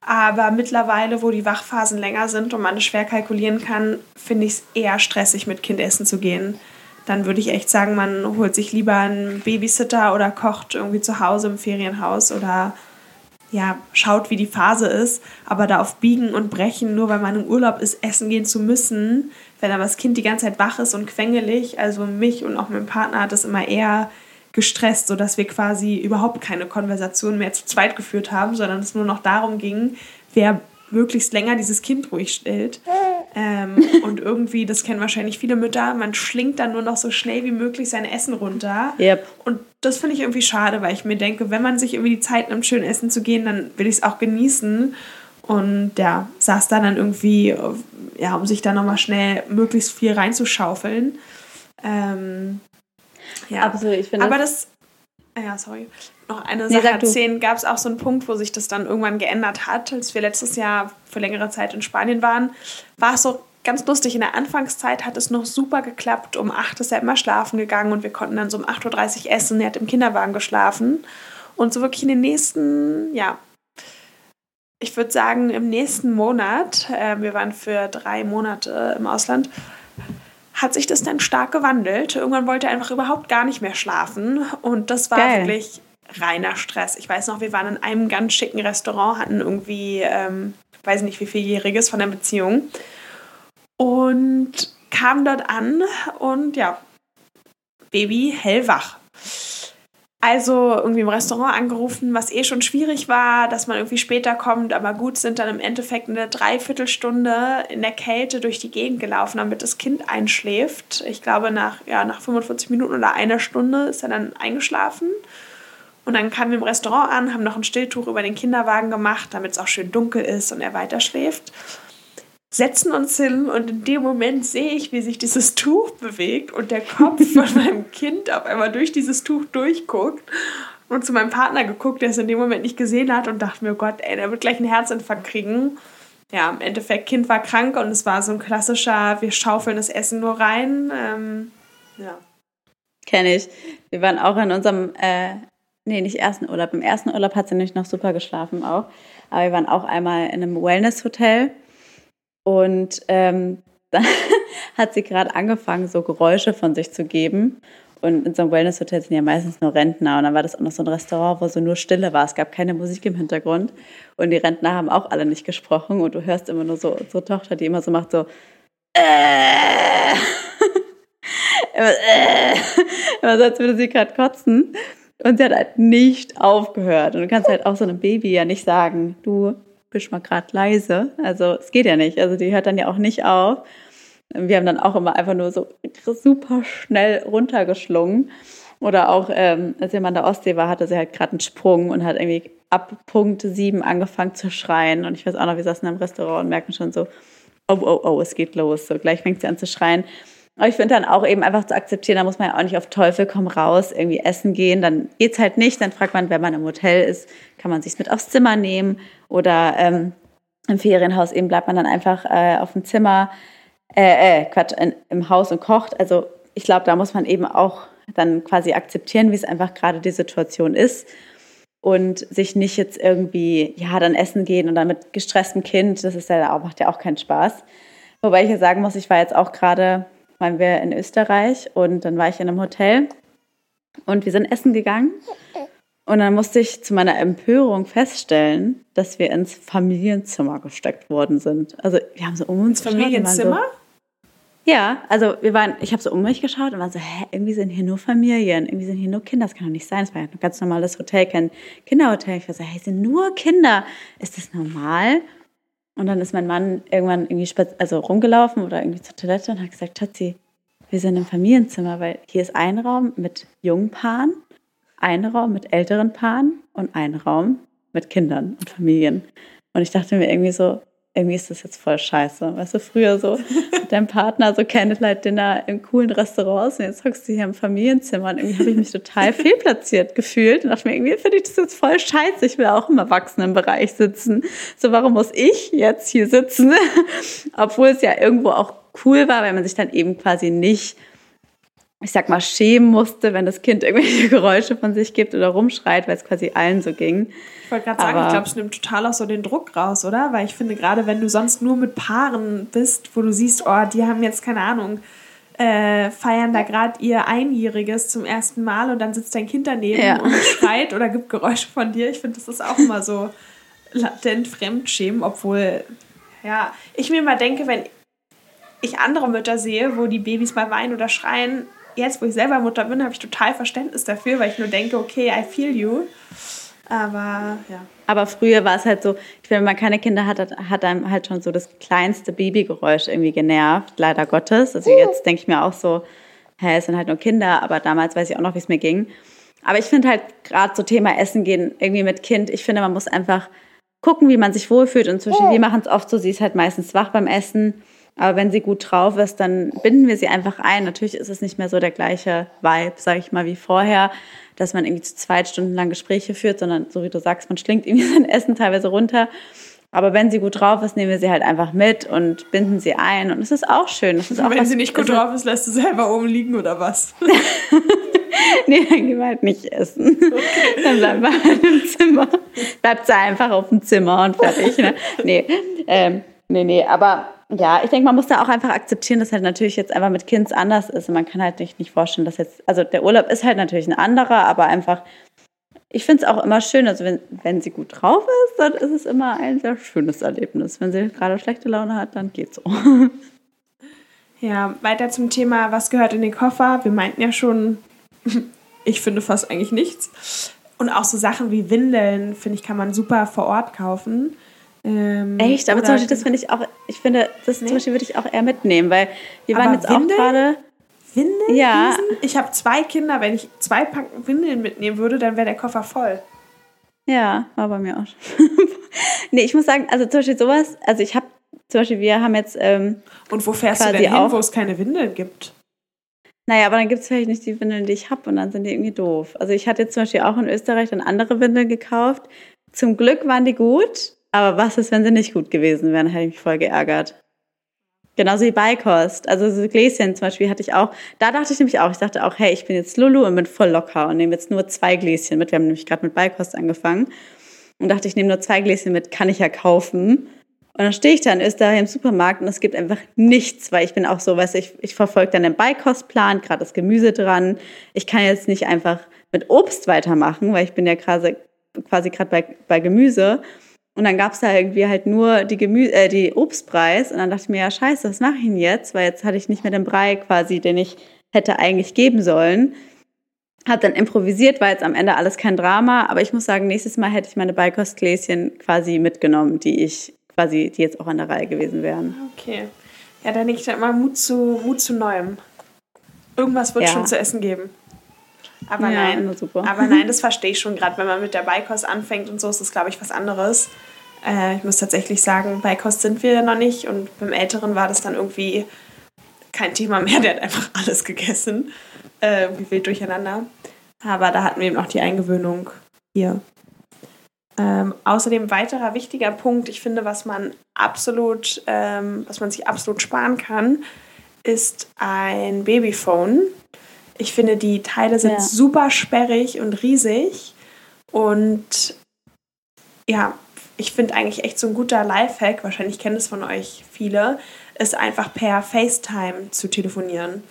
Aber mittlerweile, wo die Wachphasen länger sind und man es schwer kalkulieren kann, finde ich es eher stressig, mit Kind essen zu gehen. Dann würde ich echt sagen, man holt sich lieber einen Babysitter oder kocht irgendwie zu Hause im Ferienhaus oder ja, schaut, wie die Phase ist. Aber da auf Biegen und Brechen, nur weil man im Urlaub ist, essen gehen zu müssen, wenn aber das Kind die ganze Zeit wach ist und quengelig, also mich und auch mein Partner hat das immer eher gestresst, sodass wir quasi überhaupt keine Konversation mehr zu zweit geführt haben, sondern es nur noch darum ging, wer möglichst länger dieses Kind ruhig stellt. Ähm, (laughs) und irgendwie, das kennen wahrscheinlich viele Mütter, man schlingt dann nur noch so schnell wie möglich sein Essen runter. Yep. Und das finde ich irgendwie schade, weil ich mir denke, wenn man sich irgendwie die Zeit nimmt, schön essen zu gehen, dann will ich es auch genießen. Und ja, saß da dann irgendwie, ja, um sich da nochmal schnell möglichst viel reinzuschaufeln. Ähm, ja, Absolut, ich finde. Aber das, ja, sorry. Noch eine nee, Sache erzählen. Gab es auch so einen Punkt, wo sich das dann irgendwann geändert hat, als wir letztes Jahr für längere Zeit in Spanien waren, war es so ganz lustig. In der Anfangszeit hat es noch super geklappt. Um 8 ist er immer schlafen gegangen und wir konnten dann so um 8.30 Uhr essen. Er hat im Kinderwagen geschlafen. Und so wirklich in den nächsten, ja, ich würde sagen, im nächsten Monat, äh, wir waren für drei Monate im Ausland, hat sich das dann stark gewandelt. Irgendwann wollte er einfach überhaupt gar nicht mehr schlafen. Und das war Geil. wirklich reiner Stress. Ich weiß noch, wir waren in einem ganz schicken Restaurant, hatten irgendwie, ähm, weiß nicht wie vieljähriges von der Beziehung. Und kamen dort an und ja, Baby hellwach. Also irgendwie im Restaurant angerufen, was eh schon schwierig war, dass man irgendwie später kommt, aber gut sind dann im Endeffekt eine Dreiviertelstunde in der Kälte durch die Gegend gelaufen, damit das Kind einschläft. Ich glaube, nach, ja, nach 45 Minuten oder einer Stunde ist er dann eingeschlafen. Und dann kamen wir im Restaurant an, haben noch ein Stilltuch über den Kinderwagen gemacht, damit es auch schön dunkel ist und er weiter schläft setzen uns hin und in dem Moment sehe ich, wie sich dieses Tuch bewegt und der Kopf (laughs) von meinem Kind auf einmal durch dieses Tuch durchguckt und zu meinem Partner geguckt, der es in dem Moment nicht gesehen hat und dachte mir, oh Gott, ey, der wird gleich einen Herzinfarkt kriegen. Ja, im Endeffekt, Kind war krank und es war so ein klassischer, wir schaufeln das Essen nur rein. Ähm, ja. Kenne ich. Wir waren auch in unserem, äh, nee, nicht ersten Urlaub. Im ersten Urlaub hat sie nämlich noch super geschlafen auch. Aber wir waren auch einmal in einem Wellness-Hotel und ähm, (laughs) dann hat sie gerade angefangen, so Geräusche von sich zu geben. Und in so einem Wellness-Hotel sind ja meistens nur Rentner. Und dann war das auch noch so ein Restaurant, wo so nur Stille war. Es gab keine Musik im Hintergrund. Und die Rentner haben auch alle nicht gesprochen. Und du hörst immer nur so, so Tochter, die immer so macht, so, äh. (laughs) immer, äh. (laughs) immer so, als würde sie gerade kotzen. Und sie hat halt nicht aufgehört. Und du kannst halt auch so einem Baby ja nicht sagen, du, bist mal gerade leise. Also es geht ja nicht. Also die hört dann ja auch nicht auf. Wir haben dann auch immer einfach nur so super schnell runtergeschlungen. Oder auch, ähm, als jemand an der Ostsee war, hatte sie halt gerade einen Sprung und hat irgendwie ab Punkt sieben angefangen zu schreien. Und ich weiß auch noch, wir saßen im Restaurant und merken schon so, oh, oh, oh, es geht los. So gleich fängt sie an zu schreien. Aber ich finde dann auch eben einfach zu akzeptieren, da muss man ja auch nicht auf Teufel komm raus irgendwie essen gehen. Dann geht's halt nicht. Dann fragt man, wenn man im Hotel ist, kann man sich's mit aufs Zimmer nehmen oder ähm, im Ferienhaus eben bleibt man dann einfach äh, auf dem Zimmer, äh, äh, Quatsch, in, im Haus und kocht. Also ich glaube, da muss man eben auch dann quasi akzeptieren, wie es einfach gerade die Situation ist. und sich nicht jetzt irgendwie, ja, dann essen gehen und dann mit gestresstem Kind, das ist ja auch, macht ja auch keinen Spaß. Wobei ich ja sagen muss, ich war jetzt auch gerade, waren wir in Österreich und dann war ich in einem Hotel und wir sind essen gegangen. Und dann musste ich zu meiner Empörung feststellen, dass wir ins Familienzimmer gesteckt worden sind. Also wir haben so um uns ins Familienzimmer? So, ja, also wir waren, ich habe so um mich geschaut und war so, hä, irgendwie sind hier nur Familien, irgendwie sind hier nur Kinder, das kann doch nicht sein. Das war ja ein ganz normales Hotel, kein Kinderhotel. Ich war so, hey, sind nur Kinder. Ist das normal? Und dann ist mein Mann irgendwann irgendwie also rumgelaufen oder irgendwie zur Toilette und hat gesagt, Schatzi, wir sind im Familienzimmer, weil hier ist ein Raum mit jungen Paaren, ein Raum mit älteren Paaren und ein Raum mit Kindern und Familien. Und ich dachte mir irgendwie so, irgendwie ist das jetzt voll scheiße. Weißt du, früher so mit deinem Partner so Candlelight-Dinner in coolen Restaurants und jetzt hockst du hier im Familienzimmer und irgendwie habe ich mich total fehlplatziert gefühlt und dachte mir, irgendwie finde ich das jetzt voll scheiße. Ich will auch im Erwachsenenbereich sitzen. So, warum muss ich jetzt hier sitzen? Obwohl es ja irgendwo auch cool war, weil man sich dann eben quasi nicht ich sag mal, schämen musste, wenn das Kind irgendwelche (laughs) Geräusche von sich gibt oder rumschreit, weil es quasi allen so ging. Ich wollte gerade sagen, ich glaube, es nimmt total auch so den Druck raus, oder? Weil ich finde, gerade wenn du sonst nur mit Paaren bist, wo du siehst, oh, die haben jetzt keine Ahnung, äh, feiern da gerade ihr Einjähriges zum ersten Mal und dann sitzt dein Kind daneben ja. und schreit oder gibt Geräusche von dir. Ich finde, das ist auch immer so latent Fremdschämen, obwohl, ja, ich mir mal denke, wenn ich andere Mütter sehe, wo die Babys mal weinen oder schreien, jetzt, wo ich selber Mutter bin, habe ich total Verständnis dafür, weil ich nur denke, okay, I feel you. Aber ja. Aber früher war es halt so, ich finde, wenn man keine Kinder hat, hat einem halt schon so das kleinste Babygeräusch irgendwie genervt, leider Gottes. Also jetzt denke ich mir auch so, hä, es sind halt nur Kinder, aber damals weiß ich auch noch, wie es mir ging. Aber ich finde halt gerade so Thema Essen gehen irgendwie mit Kind, ich finde, man muss einfach gucken, wie man sich wohlfühlt. Und zwischen wir machen es oft so, sie ist halt meistens wach beim Essen aber wenn sie gut drauf ist, dann binden wir sie einfach ein. Natürlich ist es nicht mehr so der gleiche Vibe, sage ich mal, wie vorher, dass man irgendwie zu zweit stundenlang Gespräche führt, sondern so wie du sagst, man schlingt (laughs) irgendwie sein Essen teilweise runter. Aber wenn sie gut drauf ist, nehmen wir sie halt einfach mit und binden sie ein. Und es ist auch schön. Das ist auch wenn was, sie nicht gut drauf ist, lässt du selber oben liegen oder was? (laughs) nee, dann gehen wir halt nicht essen. Okay. Dann bleiben wir halt im Zimmer. Bleibt sie einfach auf dem Zimmer und fertig. Ne? Nee, ähm, nee, nee. Aber ja, ich denke, man muss da auch einfach akzeptieren, dass halt natürlich jetzt einfach mit Kinds anders ist. Und man kann halt nicht, nicht vorstellen, dass jetzt, also der Urlaub ist halt natürlich ein anderer, aber einfach, ich finde es auch immer schön, also wenn, wenn sie gut drauf ist, dann ist es immer ein sehr schönes Erlebnis. Wenn sie gerade schlechte Laune hat, dann geht's so. (laughs) Ja, weiter zum Thema, was gehört in den Koffer? Wir meinten ja schon, (laughs) ich finde fast eigentlich nichts. Und auch so Sachen wie Windeln, finde ich, kann man super vor Ort kaufen. Ähm, Echt? Aber zum Beispiel, das finde ich auch, ich finde, das nee. zum Beispiel würde ich auch eher mitnehmen, weil wir waren jetzt Windeln? auch gerade. Windeln? Ja. Ich habe zwei Kinder, wenn ich zwei Packen Windeln mitnehmen würde, dann wäre der Koffer voll. Ja, war bei mir auch. (laughs) nee, ich muss sagen, also zum Beispiel sowas, also ich habe, zum Beispiel, wir haben jetzt. Ähm, Und wo fährst du denn hin, auch, wo es keine Windeln gibt? Naja, aber dann gibt es vielleicht nicht die Windeln, die ich habe und dann sind die irgendwie doof. Also ich hatte jetzt zum Beispiel auch in Österreich dann andere Windeln gekauft. Zum Glück waren die gut, aber was ist, wenn sie nicht gut gewesen wären? Hätte ich mich voll geärgert. Genauso wie Beikost. Also so Gläschen zum Beispiel hatte ich auch. Da dachte ich nämlich auch, ich dachte auch, hey, ich bin jetzt Lulu und bin voll locker und nehme jetzt nur zwei Gläschen mit. Wir haben nämlich gerade mit Beikost angefangen. Und dachte, ich nehme nur zwei Gläschen mit, kann ich ja kaufen. Und dann stehe ich da in Österreich im Supermarkt und es gibt einfach nichts, weil ich bin auch so, weißt du, ich, ich verfolge dann den Beikostplan, gerade das Gemüse dran. Ich kann jetzt nicht einfach mit Obst weitermachen, weil ich bin ja quasi, quasi gerade bei, bei Gemüse. Und dann gab's da irgendwie halt nur die, Gemü äh, die Obstpreis. Und dann dachte ich mir, ja, scheiße, was mache ich denn jetzt? Weil jetzt hatte ich nicht mehr den Brei quasi, den ich hätte eigentlich geben sollen. Hab dann improvisiert, war jetzt am Ende alles kein Drama. Aber ich muss sagen, nächstes Mal hätte ich meine Beikostgläschen quasi mitgenommen, die ich quasi, die jetzt auch an der Reihe gewesen wären. Okay. Ja, dann ich dann immer Mut zu, Mut zu Neuem. Irgendwas wird ja. schon zu essen geben. Aber ja, nein, aber nein, das verstehe ich schon. Gerade wenn man mit der Beikost anfängt und so, ist das, glaube ich, was anderes. Äh, ich muss tatsächlich sagen, Beikost sind wir noch nicht. Und beim Älteren war das dann irgendwie kein Thema mehr. Der hat einfach alles gegessen. Äh, wie wild durcheinander. Aber da hatten wir eben noch die Eingewöhnung hier. Ähm, außerdem weiterer wichtiger Punkt, ich finde, was man absolut, ähm, was man sich absolut sparen kann, ist ein Babyphone. Ich finde, die Teile sind ja. super sperrig und riesig. Und ja, ich finde eigentlich echt so ein guter Lifehack, wahrscheinlich kennen es von euch viele, ist einfach per FaceTime zu telefonieren.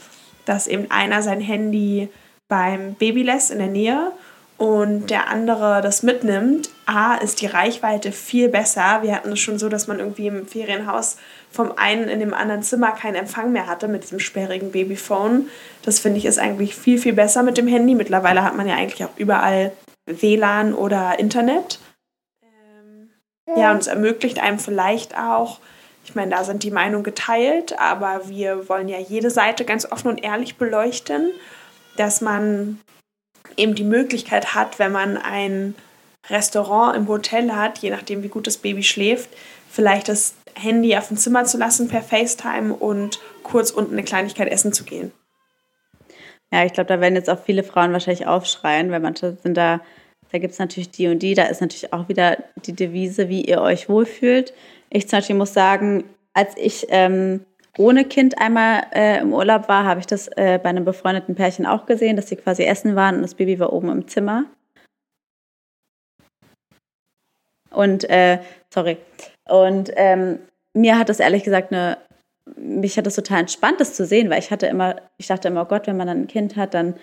Dass eben einer sein Handy beim Baby lässt in der Nähe und der andere das mitnimmt. A, ist die Reichweite viel besser. Wir hatten es schon so, dass man irgendwie im Ferienhaus vom einen in dem anderen Zimmer keinen Empfang mehr hatte mit diesem sperrigen Babyphone. Das finde ich ist eigentlich viel, viel besser mit dem Handy. Mittlerweile hat man ja eigentlich auch überall WLAN oder Internet. Ähm, ja, und es ermöglicht einem vielleicht auch, ich meine, da sind die Meinungen geteilt, aber wir wollen ja jede Seite ganz offen und ehrlich beleuchten, dass man eben die Möglichkeit hat, wenn man ein Restaurant im Hotel hat, je nachdem wie gut das Baby schläft, vielleicht das Handy auf dem Zimmer zu lassen per FaceTime und kurz unten eine Kleinigkeit essen zu gehen. Ja, ich glaube, da werden jetzt auch viele Frauen wahrscheinlich aufschreien, weil manche sind da, da gibt es natürlich die und die, da ist natürlich auch wieder die Devise, wie ihr euch wohlfühlt. Ich zum Beispiel muss sagen, als ich ähm, ohne Kind einmal äh, im Urlaub war, habe ich das äh, bei einem befreundeten Pärchen auch gesehen, dass sie quasi essen waren und das Baby war oben im Zimmer. Und, äh, sorry. Und ähm, mir hat das ehrlich gesagt eine, mich hat das total entspannt, das zu sehen, weil ich hatte immer, ich dachte immer, oh Gott, wenn man dann ein Kind hat, dann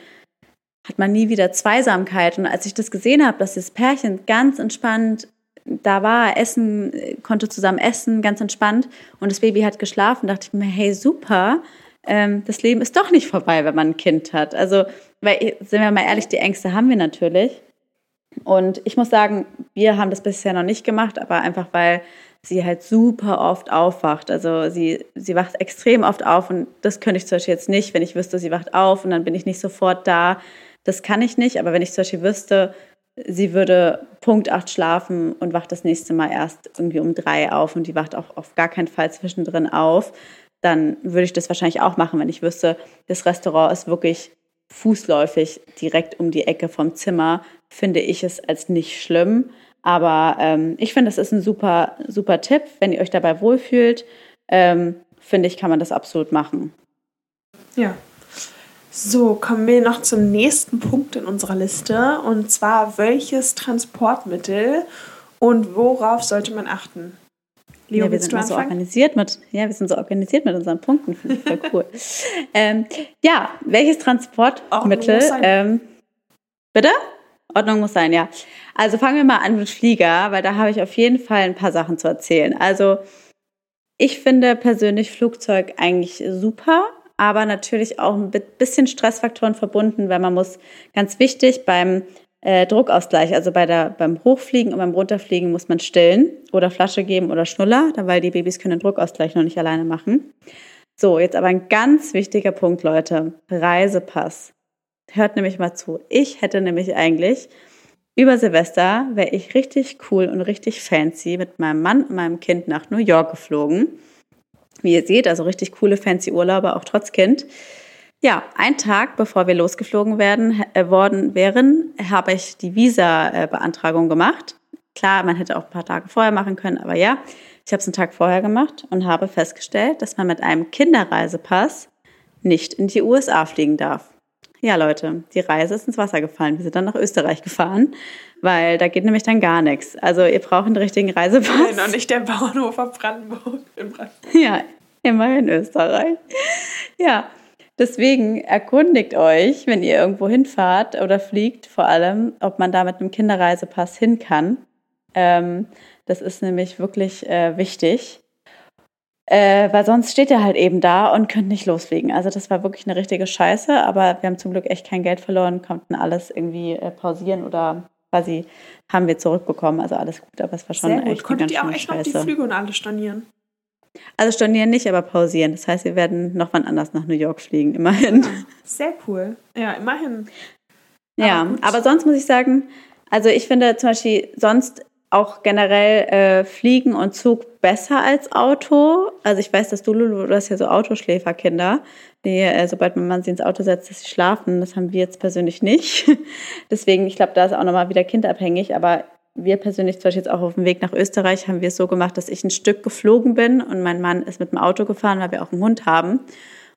hat man nie wieder Zweisamkeit. Und als ich das gesehen habe, dass das Pärchen ganz entspannt da war, essen, konnte zusammen essen, ganz entspannt. Und das Baby hat geschlafen, dachte ich mir, hey, super, ähm, das Leben ist doch nicht vorbei, wenn man ein Kind hat. Also, weil, sind wir mal ehrlich, die Ängste haben wir natürlich. Und ich muss sagen, wir haben das bisher noch nicht gemacht, aber einfach weil sie halt super oft aufwacht. Also sie, sie wacht extrem oft auf und das könnte ich zum Beispiel jetzt nicht, wenn ich wüsste, sie wacht auf und dann bin ich nicht sofort da. Das kann ich nicht, aber wenn ich zum Beispiel wüsste, sie würde Punkt 8 schlafen und wacht das nächste Mal erst irgendwie um drei auf und die wacht auch auf gar keinen Fall zwischendrin auf, dann würde ich das wahrscheinlich auch machen, wenn ich wüsste, das Restaurant ist wirklich fußläufig direkt um die Ecke vom Zimmer, finde ich es als nicht schlimm. Aber ähm, ich finde, das ist ein super, super Tipp. Wenn ihr euch dabei wohlfühlt, ähm, finde ich, kann man das absolut machen. Ja, so, kommen wir noch zum nächsten Punkt in unserer Liste und zwar welches Transportmittel und worauf sollte man achten? Leo, ja, wir sind so organisiert mit, ja, wir sind so organisiert mit unseren Punkten, finde ich voll cool. (laughs) ähm, ja, welches Transportmittel? Ähm, bitte? Ordnung muss sein, ja. Also fangen wir mal an mit Flieger, weil da habe ich auf jeden Fall ein paar Sachen zu erzählen. Also ich finde persönlich Flugzeug eigentlich super aber natürlich auch ein bisschen Stressfaktoren verbunden, weil man muss, ganz wichtig, beim äh, Druckausgleich, also bei der, beim Hochfliegen und beim Runterfliegen muss man stillen oder Flasche geben oder Schnuller, weil die Babys können den Druckausgleich noch nicht alleine machen. So, jetzt aber ein ganz wichtiger Punkt, Leute. Reisepass. Hört nämlich mal zu. Ich hätte nämlich eigentlich über Silvester wäre ich richtig cool und richtig fancy mit meinem Mann und meinem Kind nach New York geflogen wie ihr seht, also richtig coole, fancy Urlaube, auch trotz Kind. Ja, ein Tag bevor wir losgeflogen werden, äh, worden wären, habe ich die Visa-Beantragung gemacht. Klar, man hätte auch ein paar Tage vorher machen können, aber ja, ich habe es einen Tag vorher gemacht und habe festgestellt, dass man mit einem Kinderreisepass nicht in die USA fliegen darf. Ja, Leute, die Reise ist ins Wasser gefallen. Wir sind dann nach Österreich gefahren, weil da geht nämlich dann gar nichts. Also ihr braucht einen richtigen Reisepass. Nein, noch nicht der Bauernhof auf Brandenburg. In Brandenburg. Ja, immer in Österreich. Ja, deswegen erkundigt euch, wenn ihr irgendwo hinfahrt oder fliegt, vor allem, ob man da mit einem Kinderreisepass hin kann. Ähm, das ist nämlich wirklich äh, wichtig. Äh, weil sonst steht er halt eben da und könnt nicht losfliegen. Also das war wirklich eine richtige Scheiße, aber wir haben zum Glück echt kein Geld verloren, konnten alles irgendwie äh, pausieren oder quasi haben wir zurückbekommen. Also alles gut, aber es war schon Sehr gut. echt Konntet ihr auch echt Scheiße. noch die Flüge und alles stornieren? Also stornieren nicht, aber pausieren. Das heißt, wir werden noch wann anders nach New York fliegen, immerhin. Sehr cool. Ja, immerhin. Ja, aber, aber sonst muss ich sagen, also ich finde zum Beispiel sonst auch generell äh, Fliegen und Zug besser als Auto. Also ich weiß, dass du, Lulu, du hast ja so Autoschläferkinder, die, äh, sobald man sie ins Auto setzt, dass sie schlafen. Das haben wir jetzt persönlich nicht. (laughs) Deswegen, ich glaube, da ist auch nochmal wieder kindabhängig. Aber wir persönlich, zum Beispiel jetzt auch auf dem Weg nach Österreich, haben wir es so gemacht, dass ich ein Stück geflogen bin und mein Mann ist mit dem Auto gefahren, weil wir auch einen Hund haben.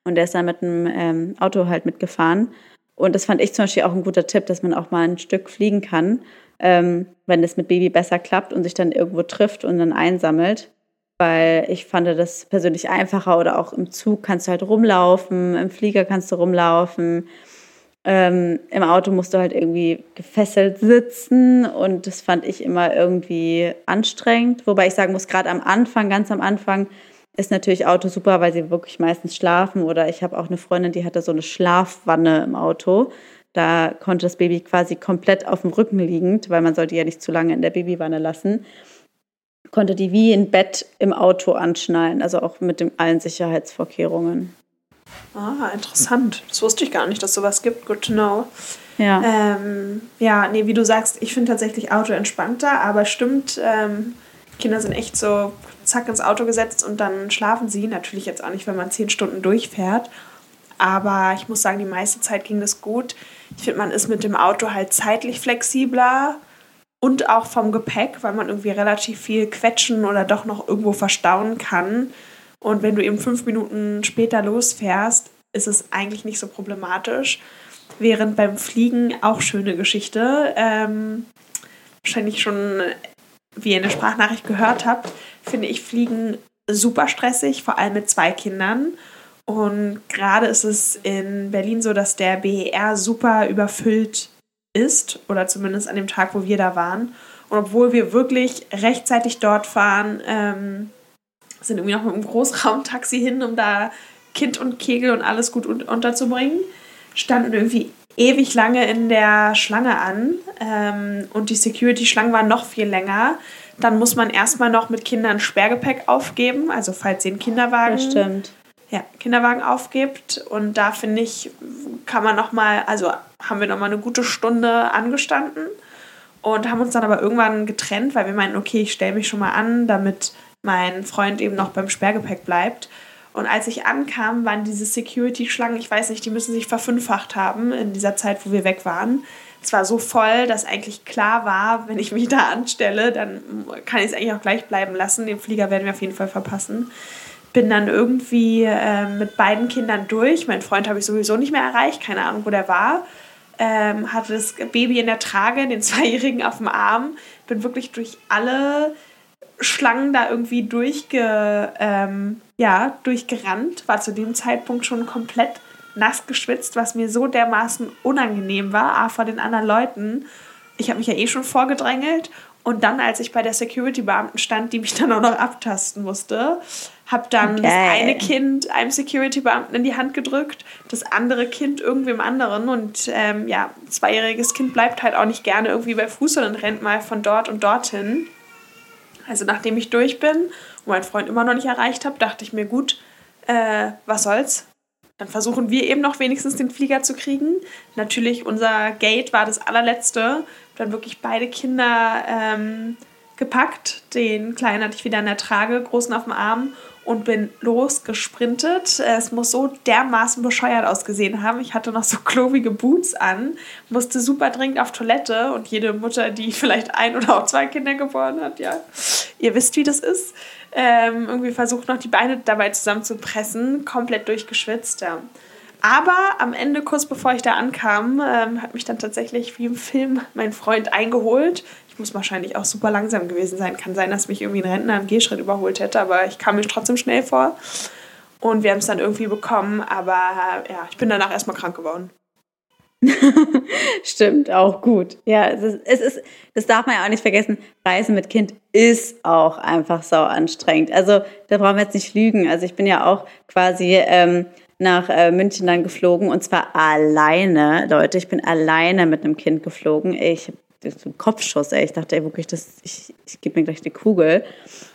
Und der ist dann mit dem ähm, Auto halt mitgefahren. Und das fand ich zum Beispiel auch ein guter Tipp, dass man auch mal ein Stück fliegen kann, ähm, wenn es mit Baby besser klappt und sich dann irgendwo trifft und dann einsammelt. Weil ich fand das persönlich einfacher oder auch im Zug kannst du halt rumlaufen, im Flieger kannst du rumlaufen. Ähm, Im Auto musst du halt irgendwie gefesselt sitzen und das fand ich immer irgendwie anstrengend. Wobei ich sagen muss, gerade am Anfang, ganz am Anfang, ist natürlich Auto super, weil sie wirklich meistens schlafen. Oder ich habe auch eine Freundin, die hatte so eine Schlafwanne im Auto. Da konnte das Baby quasi komplett auf dem Rücken liegend, weil man sollte ja nicht zu lange in der Babywanne lassen, konnte die wie ein Bett im Auto anschnallen, also auch mit den allen Sicherheitsvorkehrungen. Ah, interessant. Das wusste ich gar nicht, dass sowas gibt. Good to know. Ja. Ähm, ja, nee, wie du sagst, ich finde tatsächlich Auto entspannter, aber stimmt, ähm, Kinder sind echt so zack ins Auto gesetzt und dann schlafen sie. Natürlich jetzt auch nicht, wenn man zehn Stunden durchfährt. Aber ich muss sagen, die meiste Zeit ging das gut. Ich finde, man ist mit dem Auto halt zeitlich flexibler und auch vom Gepäck, weil man irgendwie relativ viel quetschen oder doch noch irgendwo verstauen kann. Und wenn du eben fünf Minuten später losfährst, ist es eigentlich nicht so problematisch. Während beim Fliegen auch schöne Geschichte. Ähm, wahrscheinlich schon, wie ihr in der Sprachnachricht gehört habt, finde ich Fliegen super stressig, vor allem mit zwei Kindern. Und gerade ist es in Berlin so, dass der BER super überfüllt ist, oder zumindest an dem Tag, wo wir da waren. Und obwohl wir wirklich rechtzeitig dort fahren, ähm, sind irgendwie noch mit einem Großraumtaxi hin, um da Kind und Kegel und alles gut unterzubringen, standen irgendwie ewig lange in der Schlange an ähm, und die Security-Schlangen waren noch viel länger. Dann muss man erstmal noch mit Kindern Sperrgepäck aufgeben, also falls sie einen Kinderwagen. Ja, Kinderwagen aufgibt. Und da finde ich, kann man noch mal, also haben wir noch mal eine gute Stunde angestanden und haben uns dann aber irgendwann getrennt, weil wir meinten, okay, ich stelle mich schon mal an, damit mein Freund eben noch beim Sperrgepäck bleibt. Und als ich ankam, waren diese Security-Schlangen, ich weiß nicht, die müssen sich verfünffacht haben in dieser Zeit, wo wir weg waren. Es war so voll, dass eigentlich klar war, wenn ich mich da anstelle, dann kann ich es eigentlich auch gleich bleiben lassen. Den Flieger werden wir auf jeden Fall verpassen. Bin dann irgendwie äh, mit beiden Kindern durch. Mein Freund habe ich sowieso nicht mehr erreicht, keine Ahnung, wo der war. Ähm, hatte das Baby in der Trage, den (laughs) Zweijährigen auf dem Arm. Bin wirklich durch alle Schlangen da irgendwie durchge, ähm, ja, durchgerannt. War zu dem Zeitpunkt schon komplett nass geschwitzt, was mir so dermaßen unangenehm war, A, vor den anderen Leuten. Ich habe mich ja eh schon vorgedrängelt. Und dann, als ich bei der Security-Beamten stand, die mich dann auch noch abtasten musste, habe dann das Geil. eine Kind einem Security-Beamten in die Hand gedrückt, das andere Kind irgendwem anderen. Und ähm, ja, ein zweijähriges Kind bleibt halt auch nicht gerne irgendwie bei Fuß, sondern rennt mal von dort und dorthin. Also nachdem ich durch bin und meinen Freund immer noch nicht erreicht habe, dachte ich mir, gut, äh, was soll's? Dann versuchen wir eben noch wenigstens den Flieger zu kriegen. Natürlich, unser Gate war das allerletzte. Dann wirklich beide Kinder ähm, gepackt. Den Kleinen hatte ich wieder in der Trage, großen auf dem Arm und bin losgesprintet. Es muss so dermaßen bescheuert ausgesehen haben. Ich hatte noch so klobige Boots an, musste super dringend auf Toilette und jede Mutter, die vielleicht ein oder auch zwei Kinder geboren hat, ja, ihr wisst, wie das ist, ähm, irgendwie versucht noch die Beine dabei zusammenzupressen, komplett durchgeschwitzt. Ja. Aber am Ende, kurz bevor ich da ankam, ähm, hat mich dann tatsächlich wie im Film mein Freund eingeholt. Ich muss wahrscheinlich auch super langsam gewesen sein. Kann sein, dass mich irgendwie ein Rentner im Gehschritt überholt hätte, aber ich kam mir trotzdem schnell vor. Und wir haben es dann irgendwie bekommen, aber ja, ich bin danach erstmal krank geworden. (laughs) Stimmt, auch gut. Ja, es ist, es ist, das darf man ja auch nicht vergessen. Reisen mit Kind ist auch einfach sau anstrengend. Also da brauchen wir jetzt nicht lügen. Also ich bin ja auch quasi ähm, nach äh, München dann geflogen und zwar alleine, Leute. Ich bin alleine mit einem Kind geflogen. Ich hab so einen Kopfschuss, ey. Ich dachte, ey, wirklich, das, ich, ich gebe mir gleich die Kugel.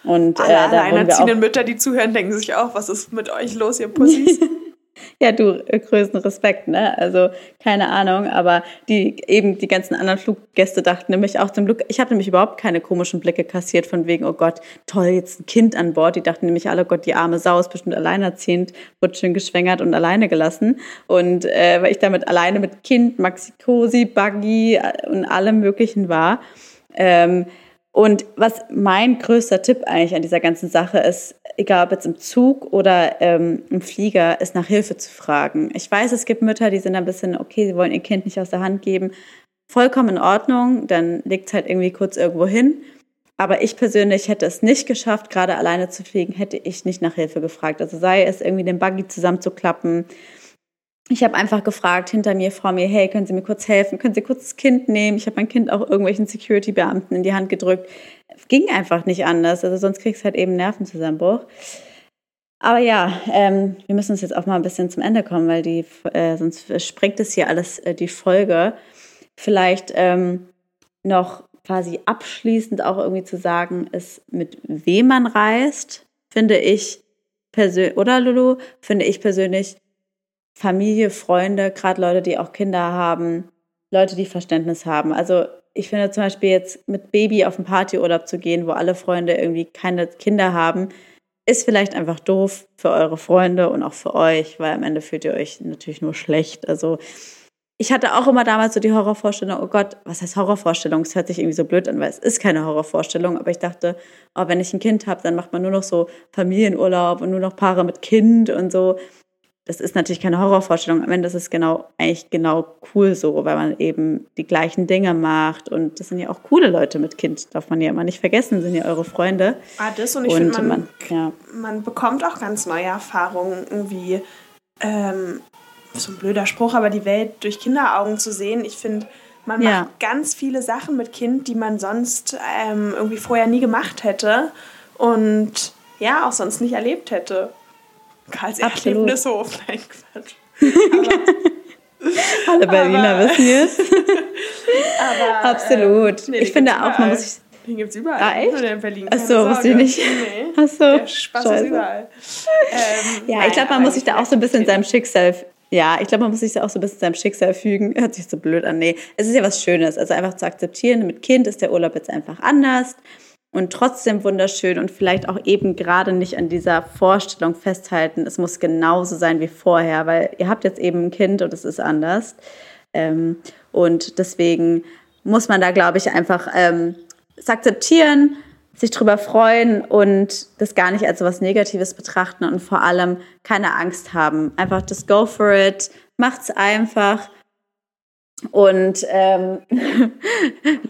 Und äh, Alle da auch alleinerziehenden Mütter, die zuhören, denken sich auch, was ist mit euch los, ihr Pussys? (laughs) (laughs) Ja, du, äh, größten Respekt, ne? Also, keine Ahnung, aber die eben die ganzen anderen Fluggäste dachten nämlich auch zum Glück, ich habe nämlich überhaupt keine komischen Blicke kassiert von wegen, oh Gott, toll, jetzt ein Kind an Bord. Die dachten nämlich alle, oh Gott, die arme Sau ist bestimmt alleinerziehend, wird schön geschwängert und alleine gelassen. Und äh, weil ich damit alleine mit Kind, Maxi Cosi, Buggy äh, und allem Möglichen war, ähm, Und was mein größter Tipp eigentlich an dieser ganzen Sache ist, egal ob jetzt im Zug oder ähm, im Flieger, ist nach Hilfe zu fragen. Ich weiß, es gibt Mütter, die sind ein bisschen, okay, sie wollen ihr Kind nicht aus der Hand geben. Vollkommen in Ordnung, dann legt es halt irgendwie kurz irgendwo hin. Aber ich persönlich hätte es nicht geschafft, gerade alleine zu fliegen, hätte ich nicht nach Hilfe gefragt. Also sei es irgendwie den Buggy zusammenzuklappen. Ich habe einfach gefragt hinter mir, vor mir, hey, können Sie mir kurz helfen? Können Sie kurz das Kind nehmen? Ich habe mein Kind auch irgendwelchen Security-Beamten in die Hand gedrückt. Ging einfach nicht anders. Also sonst kriegst du halt eben Nervenzusammenbruch. Aber ja, ähm, wir müssen uns jetzt auch mal ein bisschen zum Ende kommen, weil die, äh, sonst sprengt es hier alles äh, die Folge. Vielleicht ähm, noch quasi abschließend auch irgendwie zu sagen, ist, mit wem man reist, finde ich persönlich, oder Lulu, finde ich persönlich Familie, Freunde, gerade Leute, die auch Kinder haben, Leute, die Verständnis haben. Also ich finde zum Beispiel jetzt mit Baby auf einen Partyurlaub zu gehen, wo alle Freunde irgendwie keine Kinder haben, ist vielleicht einfach doof für eure Freunde und auch für euch, weil am Ende fühlt ihr euch natürlich nur schlecht. Also ich hatte auch immer damals so die Horrorvorstellung, oh Gott, was heißt Horrorvorstellung? Es hört sich irgendwie so blöd an, weil es ist keine Horrorvorstellung. Aber ich dachte, oh, wenn ich ein Kind habe, dann macht man nur noch so Familienurlaub und nur noch Paare mit Kind und so. Das ist natürlich keine Horrorvorstellung. Am Ende ist es genau, eigentlich genau cool so, weil man eben die gleichen Dinge macht. Und das sind ja auch coole Leute mit Kind, darf man ja immer nicht vergessen, sind ja eure Freunde. Ah, das und ich finde, man, man, ja. man bekommt auch ganz neue Erfahrungen irgendwie. Ähm, so ein blöder Spruch, aber die Welt durch Kinderaugen zu sehen. Ich finde, man ja. macht ganz viele Sachen mit Kind, die man sonst ähm, irgendwie vorher nie gemacht hätte und ja, auch sonst nicht erlebt hätte. Karls Erlebnishof, (laughs) nein, Quatsch. Alle Berliner aber, wissen es. (laughs) aber, Absolut. Nee, ich finde auch, man muss sich den gibt es überall. Ah, echt? Oder in Berlin. Achso, wusste ich nicht. Nee. Achso. Der Spaß Scheiße. ist überall. Ähm, ja, ich glaube, man muss sich da auch so ein bisschen seinem Schicksal ja, ich glaube, man muss sich auch so ein bisschen seinem Schicksal fügen. Hört sich so blöd an. Nee, es ist ja was Schönes. Also einfach zu akzeptieren, mit Kind ist der Urlaub jetzt einfach anders und trotzdem wunderschön und vielleicht auch eben gerade nicht an dieser Vorstellung festhalten, es muss genauso sein wie vorher, weil ihr habt jetzt eben ein Kind und es ist anders. Ähm, und deswegen muss man da, glaube ich, einfach ähm, es akzeptieren sich darüber freuen und das gar nicht als was Negatives betrachten und vor allem keine Angst haben. Einfach das Go for it, macht's einfach. Und ähm, (laughs)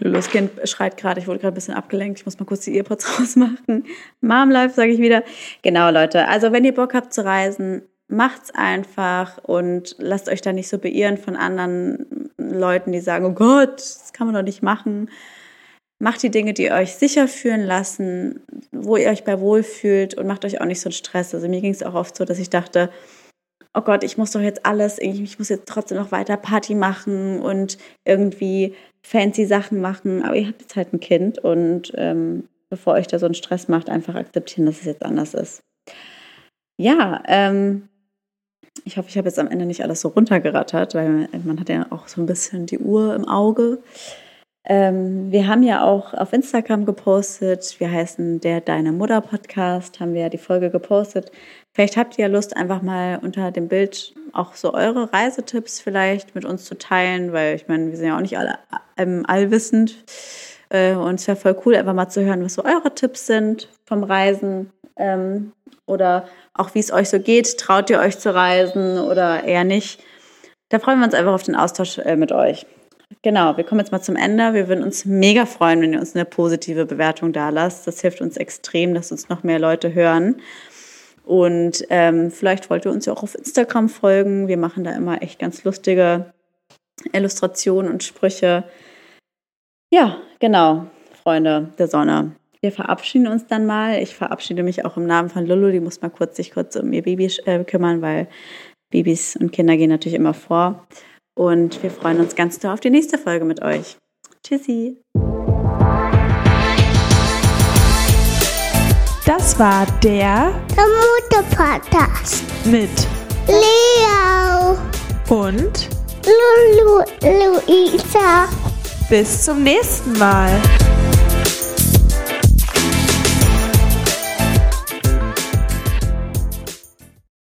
Lulus Kind schreit gerade, ich wurde gerade ein bisschen abgelenkt, ich muss mal kurz die Earpods (laughs) rausmachen. Mom Life, sage ich wieder. Genau, Leute. Also wenn ihr Bock habt zu reisen, macht's einfach und lasst euch da nicht so beirren von anderen Leuten, die sagen, oh Gott, das kann man doch nicht machen. Macht die Dinge, die euch sicher fühlen lassen, wo ihr euch bei wohl fühlt und macht euch auch nicht so einen Stress. Also mir ging es auch oft so, dass ich dachte, oh Gott, ich muss doch jetzt alles, ich muss jetzt trotzdem noch weiter Party machen und irgendwie fancy Sachen machen. Aber ihr habt jetzt halt ein Kind und ähm, bevor euch da so einen Stress macht, einfach akzeptieren, dass es jetzt anders ist. Ja, ähm, ich hoffe, ich habe jetzt am Ende nicht alles so runtergerattert, weil man hat ja auch so ein bisschen die Uhr im Auge. Ähm, wir haben ja auch auf Instagram gepostet, wir heißen der Deine Mutter Podcast, haben wir ja die Folge gepostet. Vielleicht habt ihr ja Lust, einfach mal unter dem Bild auch so eure Reisetipps vielleicht mit uns zu teilen, weil ich meine, wir sind ja auch nicht alle ähm, allwissend. Äh, und es wäre voll cool, einfach mal zu hören, was so eure Tipps sind vom Reisen ähm, oder auch wie es euch so geht. Traut ihr euch zu reisen oder eher nicht? Da freuen wir uns einfach auf den Austausch äh, mit euch. Genau, wir kommen jetzt mal zum Ende. Wir würden uns mega freuen, wenn ihr uns eine positive Bewertung da lasst. Das hilft uns extrem, dass uns noch mehr Leute hören. Und ähm, vielleicht wollt ihr uns ja auch auf Instagram folgen. Wir machen da immer echt ganz lustige Illustrationen und Sprüche. Ja, genau, Freunde der Sonne. Wir verabschieden uns dann mal. Ich verabschiede mich auch im Namen von Lulu. Die muss mal kurz sich kurz um ihr Baby äh, kümmern, weil Babys und Kinder gehen natürlich immer vor. Und wir freuen uns ganz doll auf die nächste Folge mit euch. Tschüssi. Das war der Mutter-Podcast mit Leo und Lulu Luisa. Bis zum nächsten Mal.